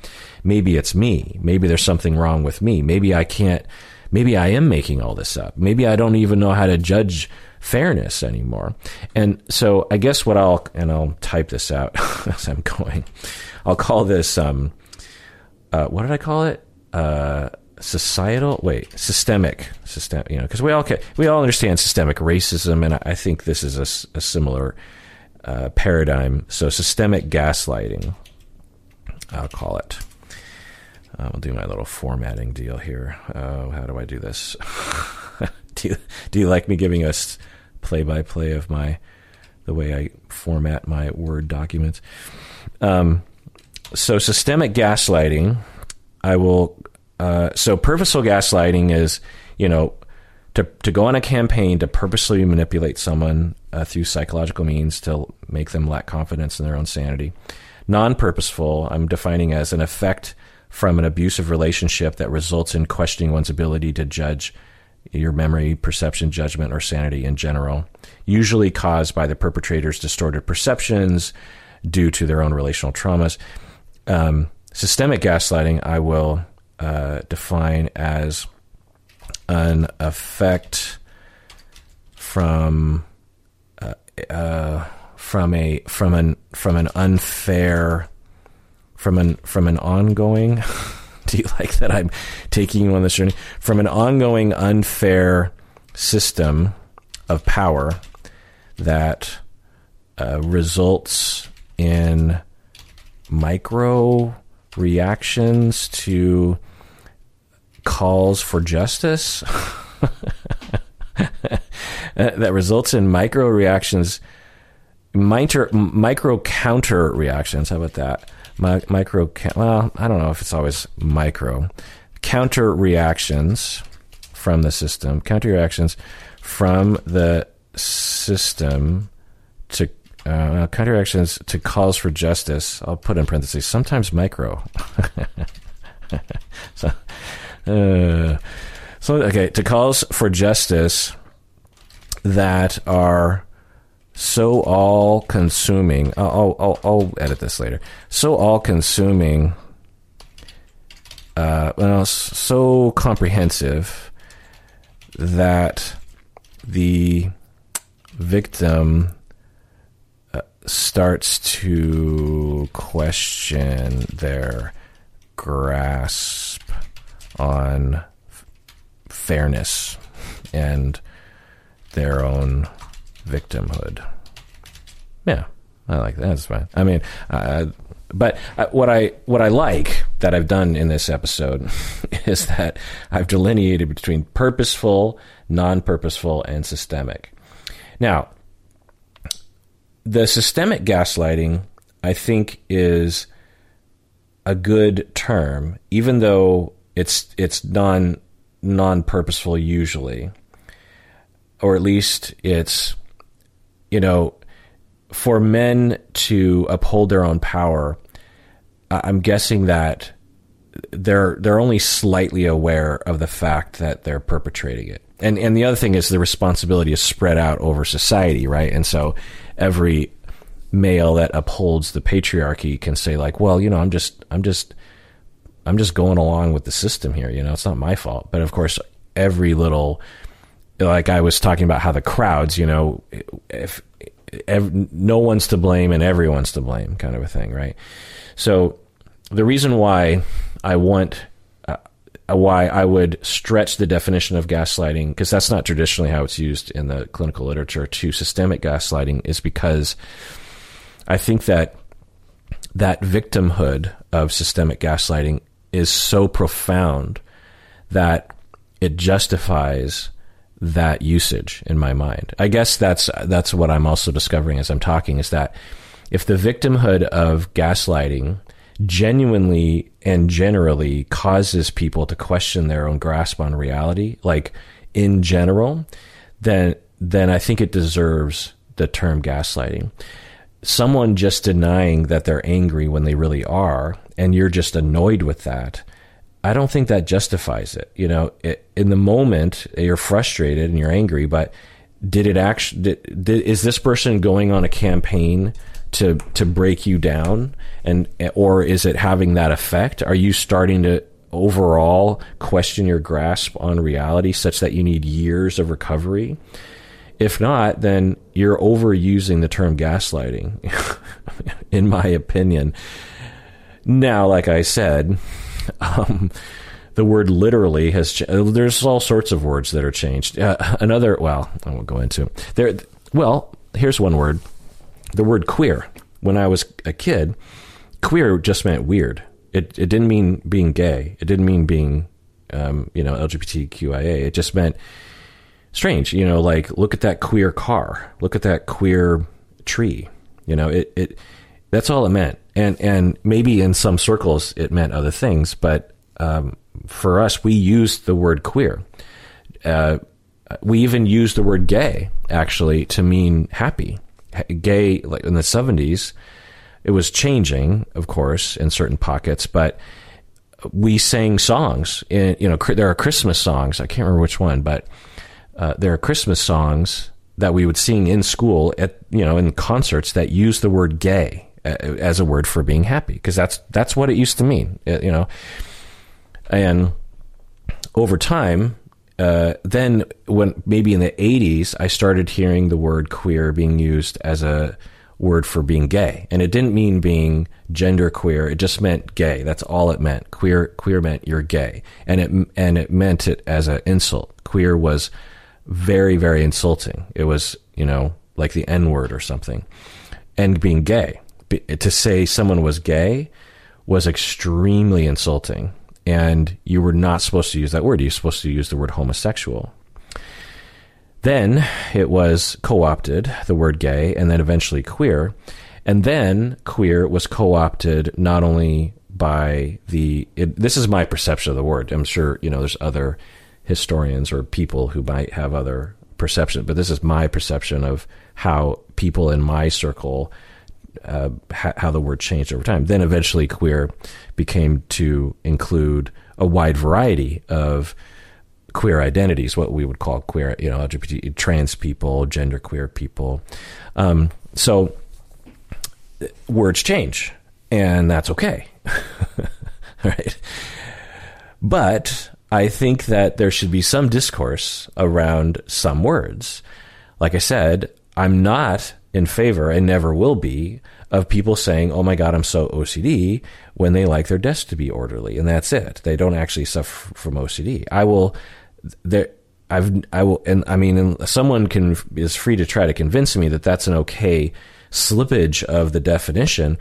[SPEAKER 1] Maybe it's me. Maybe there's something wrong with me. Maybe I can't, maybe I am making all this up. Maybe I don't even know how to judge fairness anymore. And so I guess what I'll, and I'll type this out as I'm going, I'll call this, um, uh, what did I call it? Uh, societal wait systemic system you know because we all can, we all understand systemic racism and I, think this is a, a similar uh, paradigm. So systemic gaslighting I'll call it. I'll do my little formatting deal here. Uh, how do I do this? Do you, do you like me giving us play by play of my the way I format my word documents? Um, so systemic gaslighting I will uh, so purposeful gaslighting is, you know, to to go on a campaign to purposely manipulate someone uh, through psychological means to make them lack confidence in their own sanity. Non-purposeful, I'm defining as an effect from an abusive relationship that results in questioning one's ability to judge your memory, perception, judgment, or sanity in general, usually caused by the perpetrator's distorted perceptions due to their own relational traumas. Um, systemic gaslighting, I will uh, define as an effect from uh, uh, from a from an from an unfair from an from an ongoing do you like that? I'm taking you on this journey. From an ongoing unfair system of power that uh, results in micro reactions to calls for justice that results in micro reactions micro, counter reactions how about that Mi- micro well i don't know if it's always micro counter reactions from the system counter reactions from the system to uh, counteractions to calls for justice. I'll put in parentheses. Sometimes micro. so, uh, so okay, to calls for justice that are so all consuming. I'll, I'll, I'll edit this later. So all consuming. Uh, well, so comprehensive that the victim uh, starts to question their grasp on fairness and their own victimhood. Yeah, I like that. That's fine. I mean, uh, but what I what I like that I've done in this episode is that I've delineated between purposeful, non-purposeful, and systemic. Now, the systemic gaslighting, I think, is a good term, even though it's it's non non purposeful usually, or at least it's you know for men to uphold their own power. I'm guessing that they're they're only slightly aware of the fact that they're perpetrating it. And and the other thing is the responsibility is spread out over society, right? And so every male that upholds the patriarchy can say like, well, you know, I'm just I'm just I'm just going along with the system here, you know, it's not my fault. But of course, every little like I was talking about how the crowds, you know, if, if no one's to blame and everyone's to blame kind of a thing, right? So the reason why I want uh, why I would stretch the definition of gaslighting because that's not traditionally how it's used in the clinical literature to systemic gaslighting is because I think that that victimhood of systemic gaslighting is so profound that it justifies that usage in my mind. I guess that's that's what I'm also discovering as I'm talking is that if the victimhood of gaslighting genuinely and generally causes people to question their own grasp on reality, like in general, then then I think it deserves the term gaslighting. Someone just denying that they're angry when they really are, and you're just annoyed with that. I don't think that justifies it. You know, it, in the moment you're frustrated and you're angry, but did it actually? Did, did, is this person going on a campaign to to break you down and or is it having that effect are you starting to overall question your grasp on reality such that you need years of recovery if not then you're overusing the term gaslighting in my opinion now like i said um, the word literally has ch- there's all sorts of words that are changed uh, another well i won't go into there well here's one word the word queer. When I was a kid, queer just meant weird. It it didn't mean being gay. It didn't mean being um, you know LGBTQIA. It just meant strange. You know, like look at that queer car. Look at that queer tree. You know, it it that's all it meant. And and maybe in some circles it meant other things, but um, for us, we used the word queer. Uh, we even used the word gay actually to mean happy gay like in the 70s it was changing of course in certain pockets but we sang songs in you know there are christmas songs i can't remember which one but uh, there are christmas songs that we would sing in school at you know in concerts that use the word gay uh, as a word for being happy because that's that's what it used to mean uh, you know and over time uh, then when maybe in the 80s, I started hearing the word queer being used as a word for being gay, and it didn't mean being gender queer. It just meant gay. That's all it meant. Queer queer meant you're gay, and it and it meant it as an insult. Queer was very very insulting. It was you know like the N word or something, and being gay. To say someone was gay was extremely insulting, and you were not supposed to use that word. You're supposed to use the word homosexual. Then it was co opted, the word gay, and then eventually queer. And then queer was co opted not only by the, it, this is my perception of the word. I'm sure, you know, there's other historians or people who might have other perception, but this is my perception of how people in my circle, uh, ha- how the word changed over time. Then eventually queer became to include a wide variety of queer identities, what we would call queer, you know, LGBT, trans people, gender queer people. Um, so words change, and that's okay. right? But I think that there should be some discourse around some words. Like I said, I'm not in favor and never will be of people saying, "Oh my God, I'm so OCD," when they like their desk to be orderly, and that's it. They don't actually suffer from OCD. I will there I've I will and I mean someone can is free to try to convince me that that's an okay slippage of the definition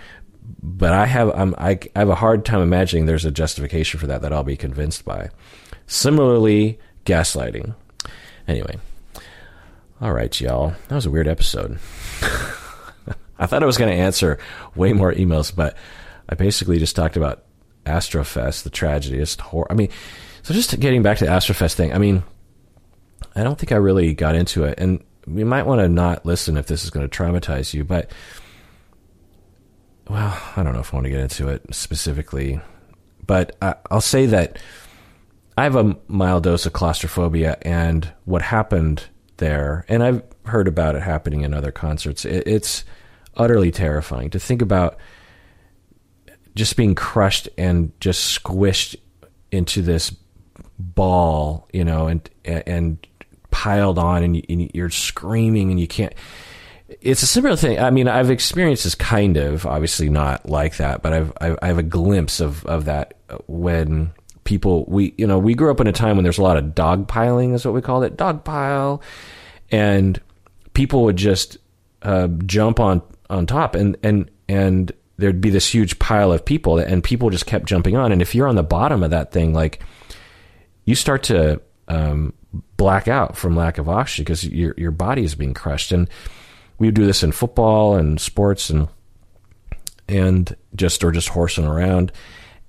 [SPEAKER 1] but I have I'm, I, I have a hard time imagining there's a justification for that that I'll be convinced by. Similarly, gaslighting. Anyway, all right, y'all. That was a weird episode. I thought I was going to answer way more emails, but I basically just talked about Astrofest, the tragedy. It's hor- I mean, so just getting back to the Astrofest thing, I mean, I don't think I really got into it, and we might want to not listen if this is going to traumatize you, but well, I don't know if I want to get into it specifically, but I, will say that I have a mild dose of claustrophobia, and what happened there, and I've heard about it happening in other concerts. It, it's utterly terrifying to think about just being crushed and just squished into this ball, you know, and and piled on, and, you, are screaming, and you can't. It's a similar thing. I mean, I've experienced this kind of, obviously not like that, but I've, I've I have a glimpse of of that when people we you know we grew up in a time when there's a lot of dog piling is what we called it dog pile and people would just uh, jump on on top and and and there'd be this huge pile of people and people just kept jumping on and if you're on the bottom of that thing like you start to um, black out from lack of oxygen because your your body is being crushed. And we do this in football and sports and and just or just horsing around.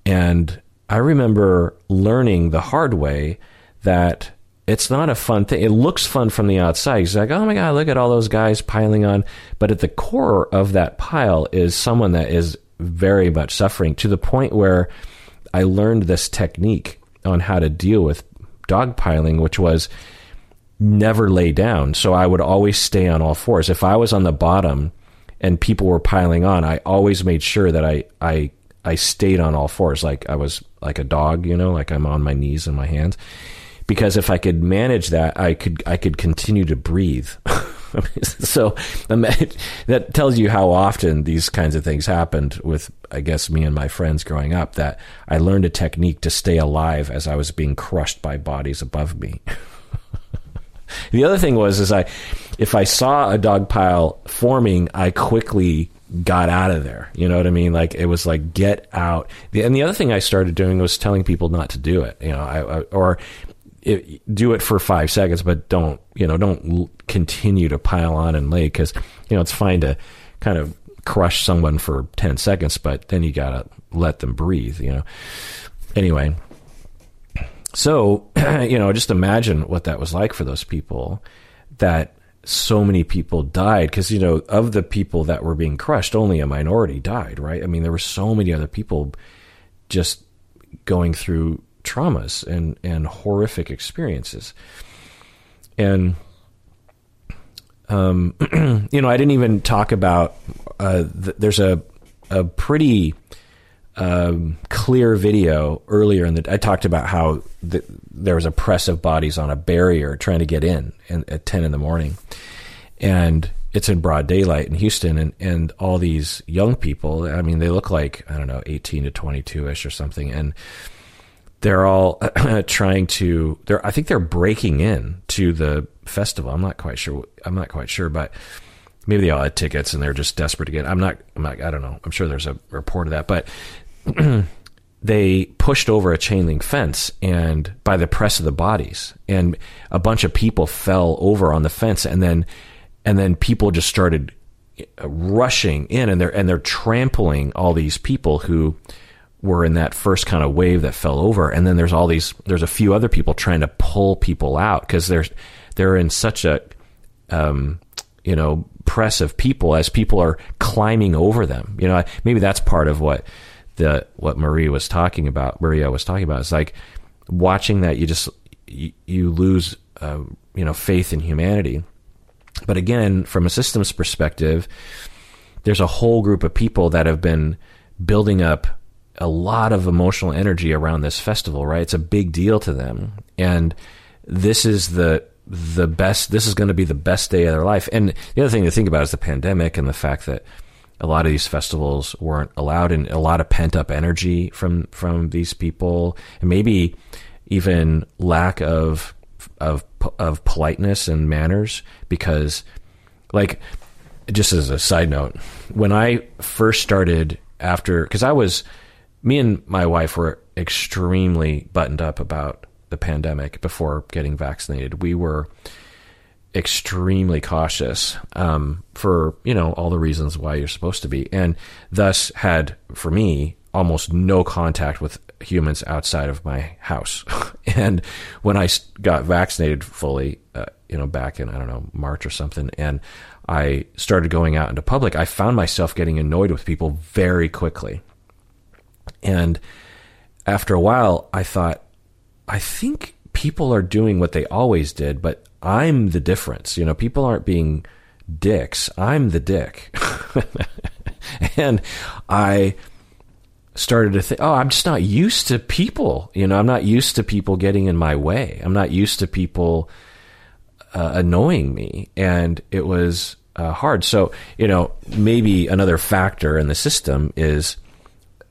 [SPEAKER 1] And I remember learning the hard way that it's not a fun thing. It looks fun from the outside. It's like, oh my God, look at all those guys piling on. But at the core of that pile is someone that is very much suffering to the point where I learned this technique on how to deal with dog piling, which was never lay down. So I would always stay on all fours. If I was on the bottom and people were piling on, I always made sure that I I I stayed on all fours, like I was like a dog, you know, like I'm on my knees and my hands. Because if I could manage that, I could I could continue to breathe. so um, that tells you how often these kinds of things happened with, I guess, me and my friends growing up. That I learned a technique to stay alive as I was being crushed by bodies above me. the other thing was, is I, if I saw a dog pile forming, I quickly got out of there. You know what I mean? Like it was like get out. And the other thing I started doing was telling people not to do it. You know, I, I or it, do it for five seconds, but don't you know don't continue to pile on and lay because you know it's fine to kind of crush someone for ten seconds, but then you gotta let them breathe. You know. Anyway, so you know, just imagine what that was like for those people. That so many people died because you know of the people that were being crushed, only a minority died. Right? I mean, there were so many other people just going through traumas and and horrific experiences. And um, you know, I didn't even talk about. Uh, th- there's a a pretty um, clear video earlier in the. I talked about how the, there was a press of bodies on a barrier trying to get in, in at ten in the morning, and it's in broad daylight in Houston, and and all these young people. I mean, they look like I don't know, eighteen to twenty two ish or something, and they're all trying to. They're I think they're breaking in to the festival. I'm not quite sure. I'm not quite sure, but maybe they all had tickets and they're just desperate to get. I'm not. I'm not. I don't know. I'm sure there's a report of that, but they pushed over a chain link fence and by the press of the bodies, and a bunch of people fell over on the fence, and then and then people just started uh, rushing in, and they're and they're trampling all these people who were in that first kind of wave that fell over and then there's all these there's a few other people trying to pull people out because they're they're in such a um, you know press of people as people are climbing over them. You know maybe that's part of what the what Maria was talking about Maria was talking about it's like watching that you just you, you lose uh, you know faith in humanity but again from a systems perspective there's a whole group of people that have been building up a lot of emotional energy around this festival, right? It's a big deal to them. And this is the the best this is going to be the best day of their life. And the other thing to think about is the pandemic and the fact that a lot of these festivals weren't allowed and a lot of pent up energy from from these people and maybe even lack of of of politeness and manners because like just as a side note when I first started after cuz I was me and my wife were extremely buttoned up about the pandemic before getting vaccinated. We were extremely cautious um, for you know all the reasons why you're supposed to be, and thus had for me almost no contact with humans outside of my house. and when I got vaccinated fully, uh, you know, back in I don't know March or something, and I started going out into public, I found myself getting annoyed with people very quickly and after a while, I thought, I think people are doing what they always did, but I'm the difference. You know, people aren't being dicks. I'm the dick. and I started to think, oh, I'm just not used to people. You know, I'm not used to people getting in my way. I'm not used to people uh, annoying me. And it was uh, hard. So, you know, maybe another factor in the system is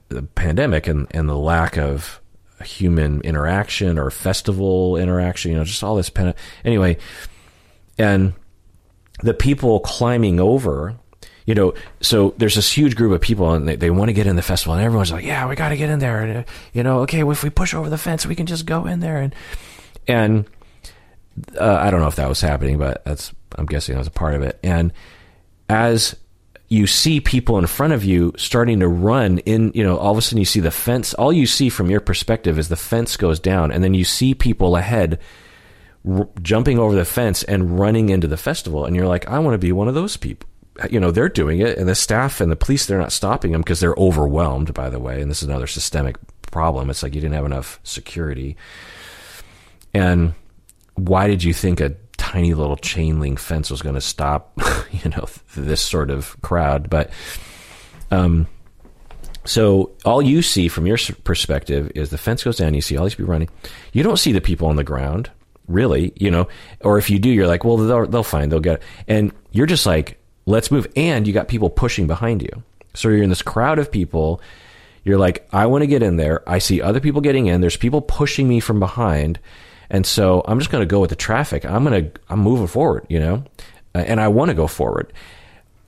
[SPEAKER 1] the pandemic and, and the lack of human interaction or festival interaction, you know, just all this. Pen- anyway, and the people climbing over, you know, so there's this huge group of people and they, they want to get in the festival and everyone's like, yeah, we got to get in there. And, you know, okay, well, if we push over the fence, we can just go in there. And, and, uh, I don't know if that was happening, but that's, I'm guessing that was a part of it. And as you see people in front of you starting to run in, you know, all of a sudden you see the fence. All you see from your perspective is the fence goes down, and then you see people ahead r- jumping over the fence and running into the festival. And you're like, I want to be one of those people. You know, they're doing it, and the staff and the police, they're not stopping them because they're overwhelmed, by the way. And this is another systemic problem. It's like you didn't have enough security. And why did you think a tiny little chain link fence was going to stop, you know, this sort of crowd. But, um, so all you see from your perspective is the fence goes down. You see all these people running. You don't see the people on the ground, really, you know. Or if you do, you're like, well, they'll they'll find, they'll get it. And you're just like, let's move. And you got people pushing behind you. So you're in this crowd of people. You're like, I want to get in there. I see other people getting in. There's people pushing me from behind and so I'm just going to go with the traffic. I'm going to, I'm moving forward, you know, uh, and I want to go forward.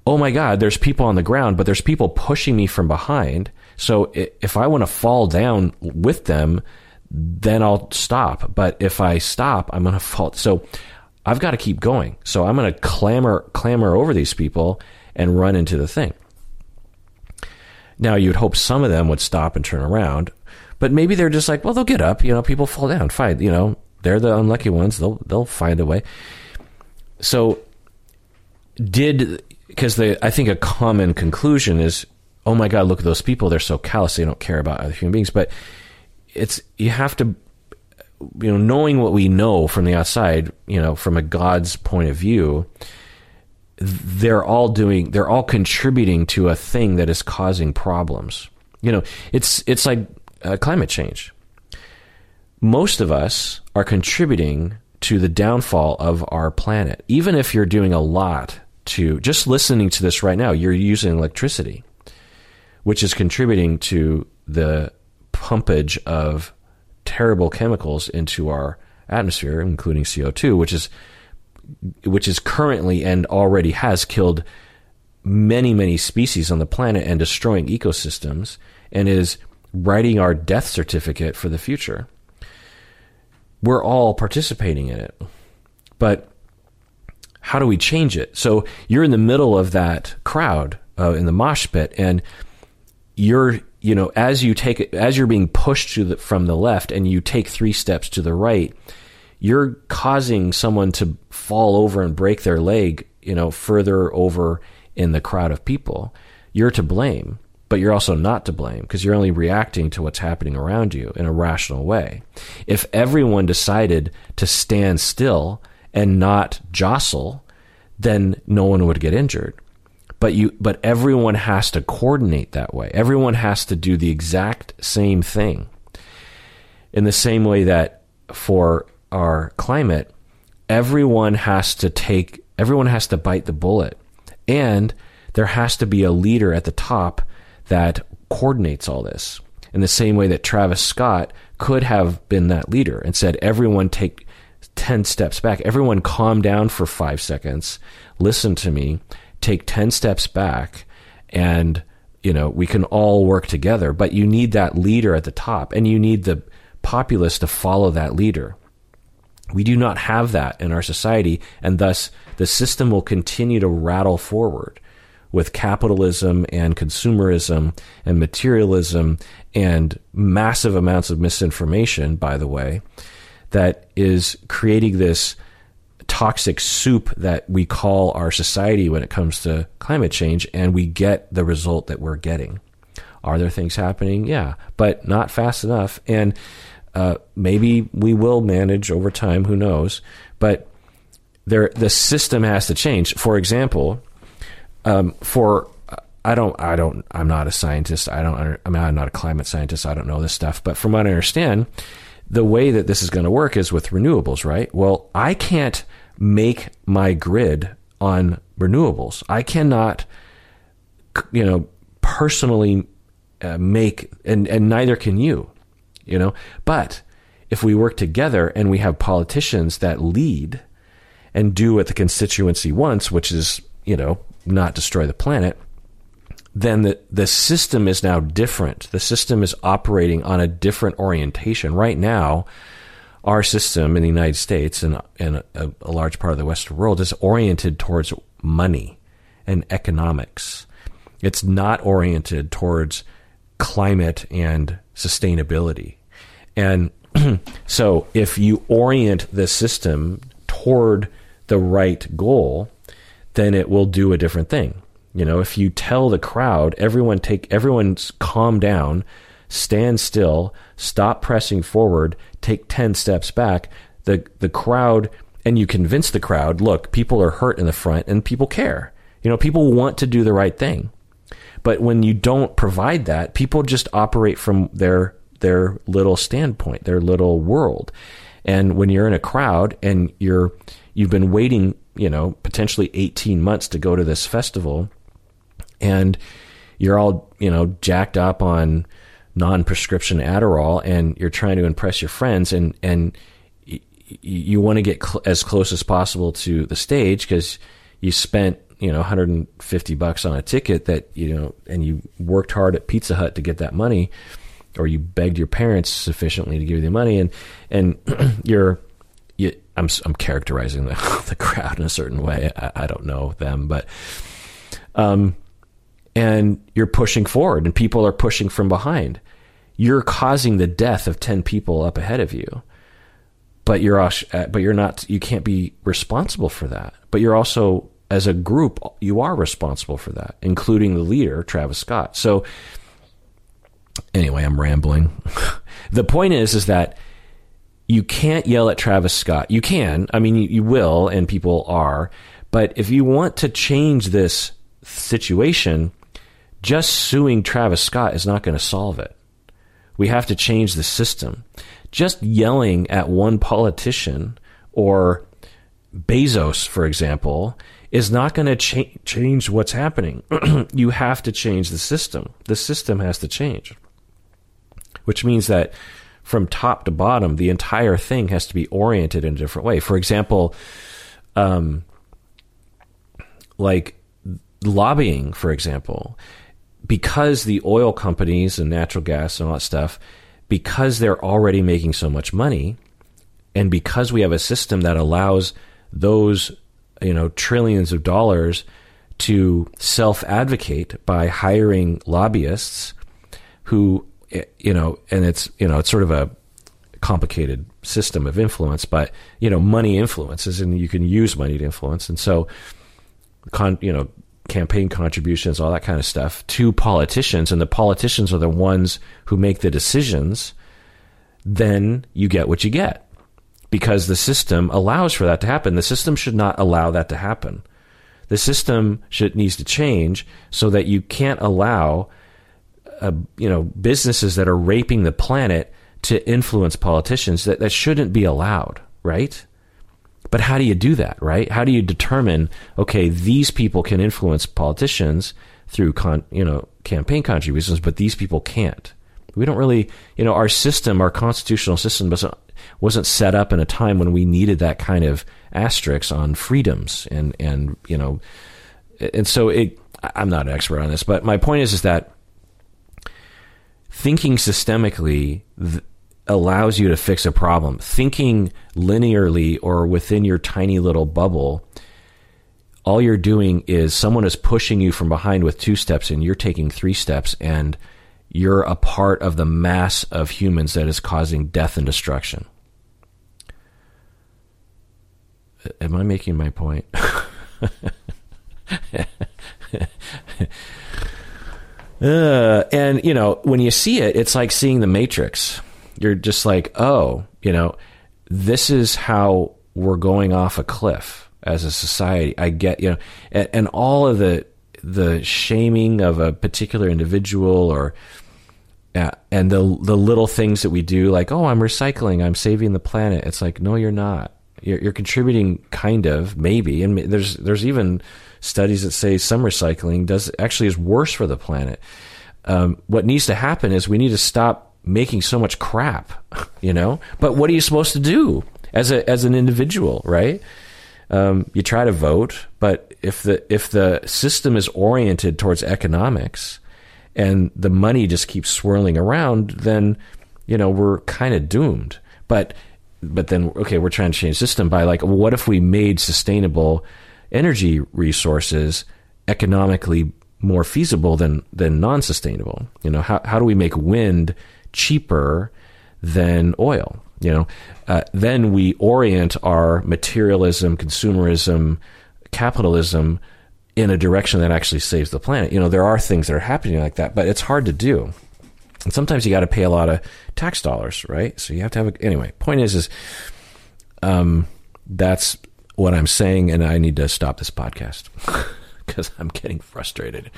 [SPEAKER 1] Oh my God, there's people on the ground, but there's people pushing me from behind. So if I want to fall down with them, then I'll stop. But if I stop, I'm going to fall. So I've got to keep going. So I'm going to clamber, clamber over these people and run into the thing. Now you'd hope some of them would stop and turn around, but maybe they're just like, well, they'll get up. You know, people fall down. Fine. You know, they're the unlucky ones. They'll they'll find a way. So did because I think a common conclusion is oh my god look at those people they're so callous they don't care about other human beings but it's you have to you know knowing what we know from the outside you know from a god's point of view they're all doing they're all contributing to a thing that is causing problems You know, it's it's like uh, climate change. Most of us are contributing to the downfall of our planet. Even if you're doing a lot to just listening to this right now, you're using electricity, which is contributing to the pumpage of terrible chemicals into our atmosphere, including CO2, which is which is currently and already has killed many, many species on the planet and destroying ecosystems and is writing our death certificate for the future. We're all participating in it. But how do we change it? So you're in the middle of that crowd uh, in the mosh pit, and you're, you know, as you take it, as you're being pushed the, from the left, and you take three steps to the right, you're causing someone to fall over and break their leg, you know, further over in the crowd of people. You're to blame, but you're also not to blame because you're only reacting to what's happening around you in a rational way. If everyone decided to stand still and not jostle, then no one would get injured. But you, but everyone has to coordinate that way. Everyone has to do the exact same thing. In the same way that for our climate, everyone has to take, everyone has to bite the bullet. And there has to be a leader at the top that coordinates all this. In the same way that Travis Scott could have been that leader and said, everyone take 10 steps back. Everyone calm down for five seconds. Listen to me. Take 10 steps back and, you know, we can all work together. But you need that leader at the top and you need the populace to follow that leader. We do not have that in our society, and thus the system will continue to rattle forward with capitalism and consumerism and materialism and massive amounts of misinformation, by the way, that is creating this toxic soup that we call our society when it comes to climate change, and we get the result that we're getting. Are there things happening? Yeah, but not fast enough. And uh, maybe we will manage over time. Who knows? But there, the system has to change. For example, um, for I don't, I don't, I'm not a scientist. I don't, I mean, I'm not a climate scientist. I don't know this stuff. But from what I understand, the way that this is going to work is with renewables, right? Well, I can't make my grid on renewables. I cannot, you know, personally uh, make, and, and neither can you you know? But if we work together and we have politicians that lead and do what the constituency wants, which is, you know, not destroy the planet, then the, the system is now different. The system is operating on a different orientation. Right now, our system in the United States and, and a, a large part of the Western world is oriented towards money and economics. It's not oriented towards climate and sustainability. And so if you orient the system toward the right goal, then it will do a different thing. You know, if you tell the crowd, everyone take everyone's calm down, stand still, stop pressing forward, take 10 steps back, the the crowd and you convince the crowd, look, people are hurt in the front and people care. You know, people want to do the right thing. But when you don't provide that, people just operate from their their little standpoint, their little world. And when you're in a crowd and you're you've been waiting, you know, potentially 18 months to go to this festival and you're all, you know, jacked up on non-prescription Adderall and you're trying to impress your friends and and you want to get cl- as close as possible to the stage because you spent you know 150 bucks on a ticket that you know and you worked hard at Pizza Hut to get that money or you begged your parents sufficiently to give you the money and and you're you, I'm I'm characterizing the the crowd in a certain way I, I don't know them but um and you're pushing forward and people are pushing from behind you're causing the death of 10 people up ahead of you but you're uh, but you're not you can't be responsible for that but you're also as a group, you are responsible for that, including the leader, Travis Scott. So, anyway, I'm rambling. the point is, is that you can't yell at Travis Scott. You can, I mean, you, you will, and people are. But if you want to change this situation, just suing Travis Scott is not going to solve it. We have to change the system. Just yelling at one politician or Bezos, for example, is not going to cha- change what's happening. you have to change the system. The system has to change, which means that from top to bottom, the entire thing has to be oriented in a different way. For example, um, like lobbying, for example, because the oil companies and natural gas and all that stuff, because they're already making so much money, and because we have a system that allows those you know trillions of dollars to self advocate by hiring lobbyists who you know and it's you know it's sort of a complicated system of influence but you know money influences and you can use money to influence and so con, you know campaign contributions all that kind of stuff to politicians and the politicians are the ones who make the decisions then you get what you get because the system allows for that to happen. The system should not allow that to happen. The system should needs to change so that you can't allow uh, you know businesses that are raping the planet to influence politicians that that shouldn't be allowed, right? But how do you do that, right? How do you determine okay, these people can influence politicians through con, you know, campaign contributions, but these people can't. We don't really, you know, our system, our constitutional system doesn't wasn't set up in a time when we needed that kind of asterisk on freedoms and and you know and so it I'm not an expert on this but my point is is that thinking systemically th- allows you to fix a problem thinking linearly or within your tiny little bubble all you're doing is someone is pushing you from behind with two steps and you're taking three steps and you're a part of the mass of humans that is causing death and destruction Am I making my point? uh, and you know, when you see it, it's like seeing the Matrix. You're just like, oh, you know, this is how we're going off a cliff as a society. I get, you know, and, and all of the the shaming of a particular individual or uh, and the the little things that we do, like, oh, I'm recycling, I'm saving the planet. It's like, no, you're not you're, you're contributing kind of maybe, and there's there's even studies that say some recycling does actually is worse for the planet. Um, what needs to happen is we need to stop making so much crap, you know. But what are you supposed to do as a as an individual, right? Um, you try to vote, but if the if the system is oriented towards economics and the money just keeps swirling around, then you know we're kind of doomed. But but then okay, we're trying to change system by like, what if we made sustainable energy resources economically more feasible than than non-sustainable? You know, how how do we make wind cheaper than oil? You know, uh, then we orient our materialism, consumerism, capitalism in a direction that actually saves the planet. You know, there are things that are happening like that, but it's hard to do. And sometimes you got to pay a lot of tax dollars, right? So you have to have a, anyway. Point is, is um, that's what I'm saying, and I need to stop this podcast because I'm getting frustrated.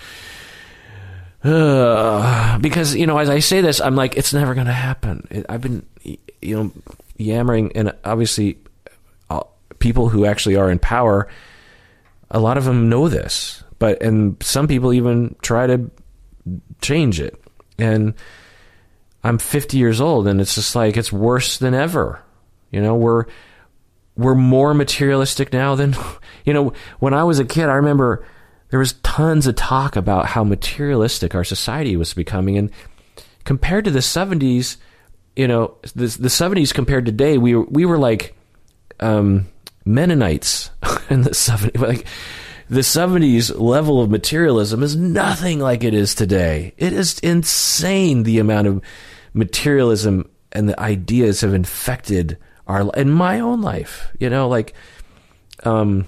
[SPEAKER 1] Uh, because you know, as I say this, I'm like, it's never going to happen. I've been, you know, yammering, and obviously, uh, people who actually are in power, a lot of them know this, but and some people even try to change it and I'm 50 years old and it's just like it's worse than ever. You know, we're we're more materialistic now than you know, when I was a kid, I remember there was tons of talk about how materialistic our society was becoming and compared to the 70s, you know, the the 70s compared to today, we we were like um, Mennonites in the 70s like the 70s level of materialism is nothing like it is today. It is insane the amount of materialism and the ideas have infected our in my own life. You know, like um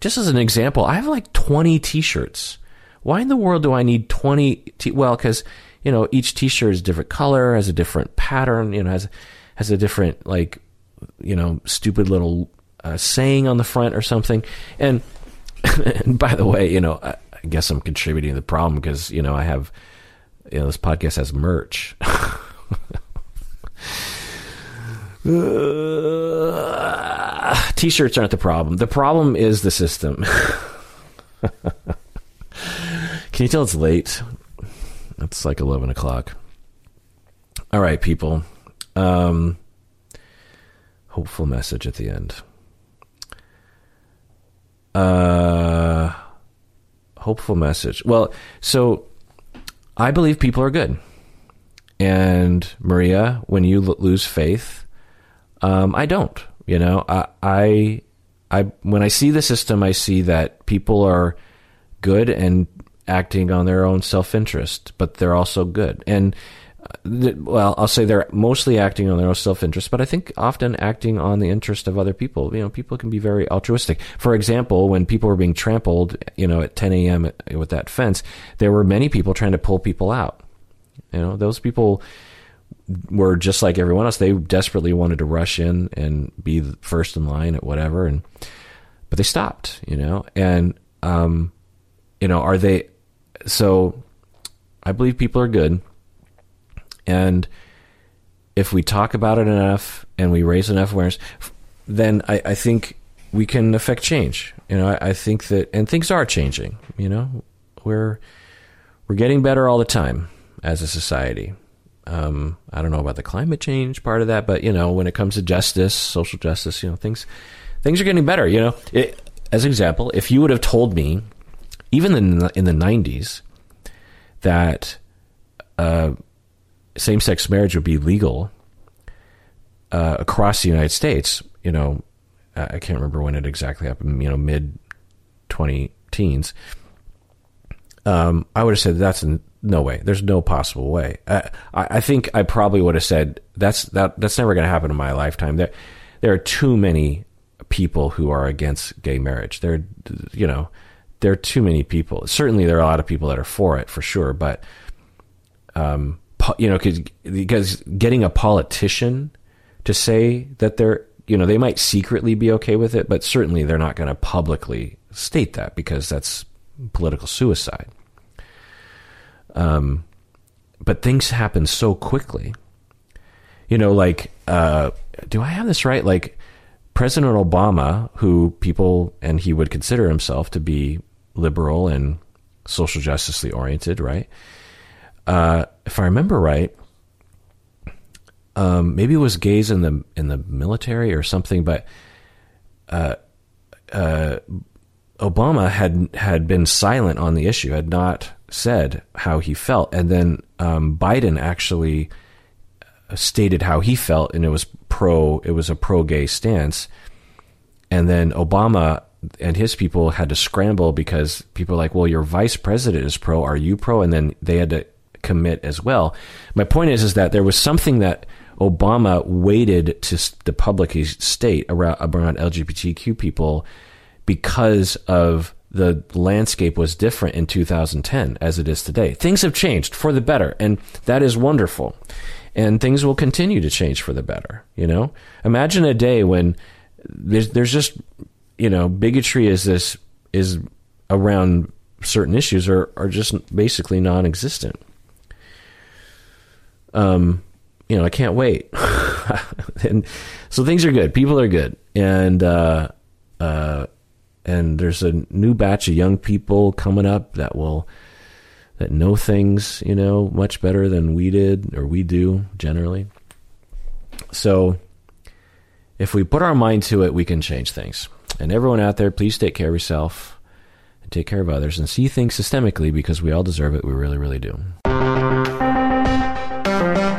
[SPEAKER 1] just as an example, I have like 20 t-shirts. Why in the world do I need 20 t- well cuz you know, each t-shirt is a different color, has a different pattern, you know, has has a different like you know, stupid little uh, saying on the front or something. And, and by the way, you know, I, I guess I'm contributing to the problem because you know I have you know this podcast has merch. Uh, t-shirts aren't the problem. The problem is the system. Can you tell it's late? It's like eleven o'clock. All right, people. Um, hopeful message at the end. Uh, hopeful message. Well, so I believe people are good. And Maria, when you lose faith, um, I don't. You know, I, I, I, when I see the system, I see that people are good and acting on their own self interest, but they're also good. And well, I'll say they're mostly acting on their own self interest, but I think often acting on the interest of other people. You know, people can be very altruistic. For example, when people were being trampled, you know, at 10 a.m. with that fence, there were many people trying to pull people out. You know, those people were just like everyone else. They desperately wanted to rush in and be first in line at whatever, and but they stopped. You know, and um, you know, are they? So, I believe people are good and if we talk about it enough and we raise enough awareness, then I, I think we can affect change. You know, I, I, think that, and things are changing. You know, we're we're getting better all the time as a society. Um, I don't know about the climate change part of that, but you know, when it comes to justice, social justice, you know, things things are getting better. You know, it, as an example, if you would have told me, even in the, in the '90s, that uh, same sex marriage would be legal uh, across the United States, you know, I can't remember when it exactly happened, you know, mid 20 teens. Um, I would have said that's no way. There's no possible way. I, I think I probably would have said that's that that's never going to happen in my lifetime. There, there are too many people who are against gay marriage. There, you know, there are too many people. Certainly, there are a lot of people that are for it for sure, but um, you know, because getting a politician to say that they're, you know, they might secretly be okay with it, but certainly they're not going to publicly state that because that's political suicide. Um, but things happen so quickly. You know, like, uh, do I have this right? Like, President Obama, who people, and he would consider himself to be liberal and social justicely oriented, right? Uh, if I remember right, um, maybe it was gays in the in the military or something, but uh, uh, Obama had had been silent on the issue, had not said how he felt, and then um, Biden actually stated how he felt, and it was pro. It was a pro gay stance, and then Obama and his people had to scramble because people were like, well, your vice president is pro. Are you pro? And then they had to commit as well. My point is, is that there was something that Obama waited to the public state around, around LGBTQ people because of the landscape was different in 2010 as it is today. Things have changed for the better, and that is wonderful. And things will continue to change for the better. You know, imagine a day when there's there's just you know bigotry is this is around certain issues are are just basically non-existent um, you know, I can't wait. and so things are good. People are good, and uh, uh, and there's a new batch of young people coming up that will that know things, you know, much better than we did or we do generally. So if we put our mind to it, we can change things. And everyone out there, please take care of yourself and take care of others and see things systemically because we all deserve it. We really, really do. Thank you.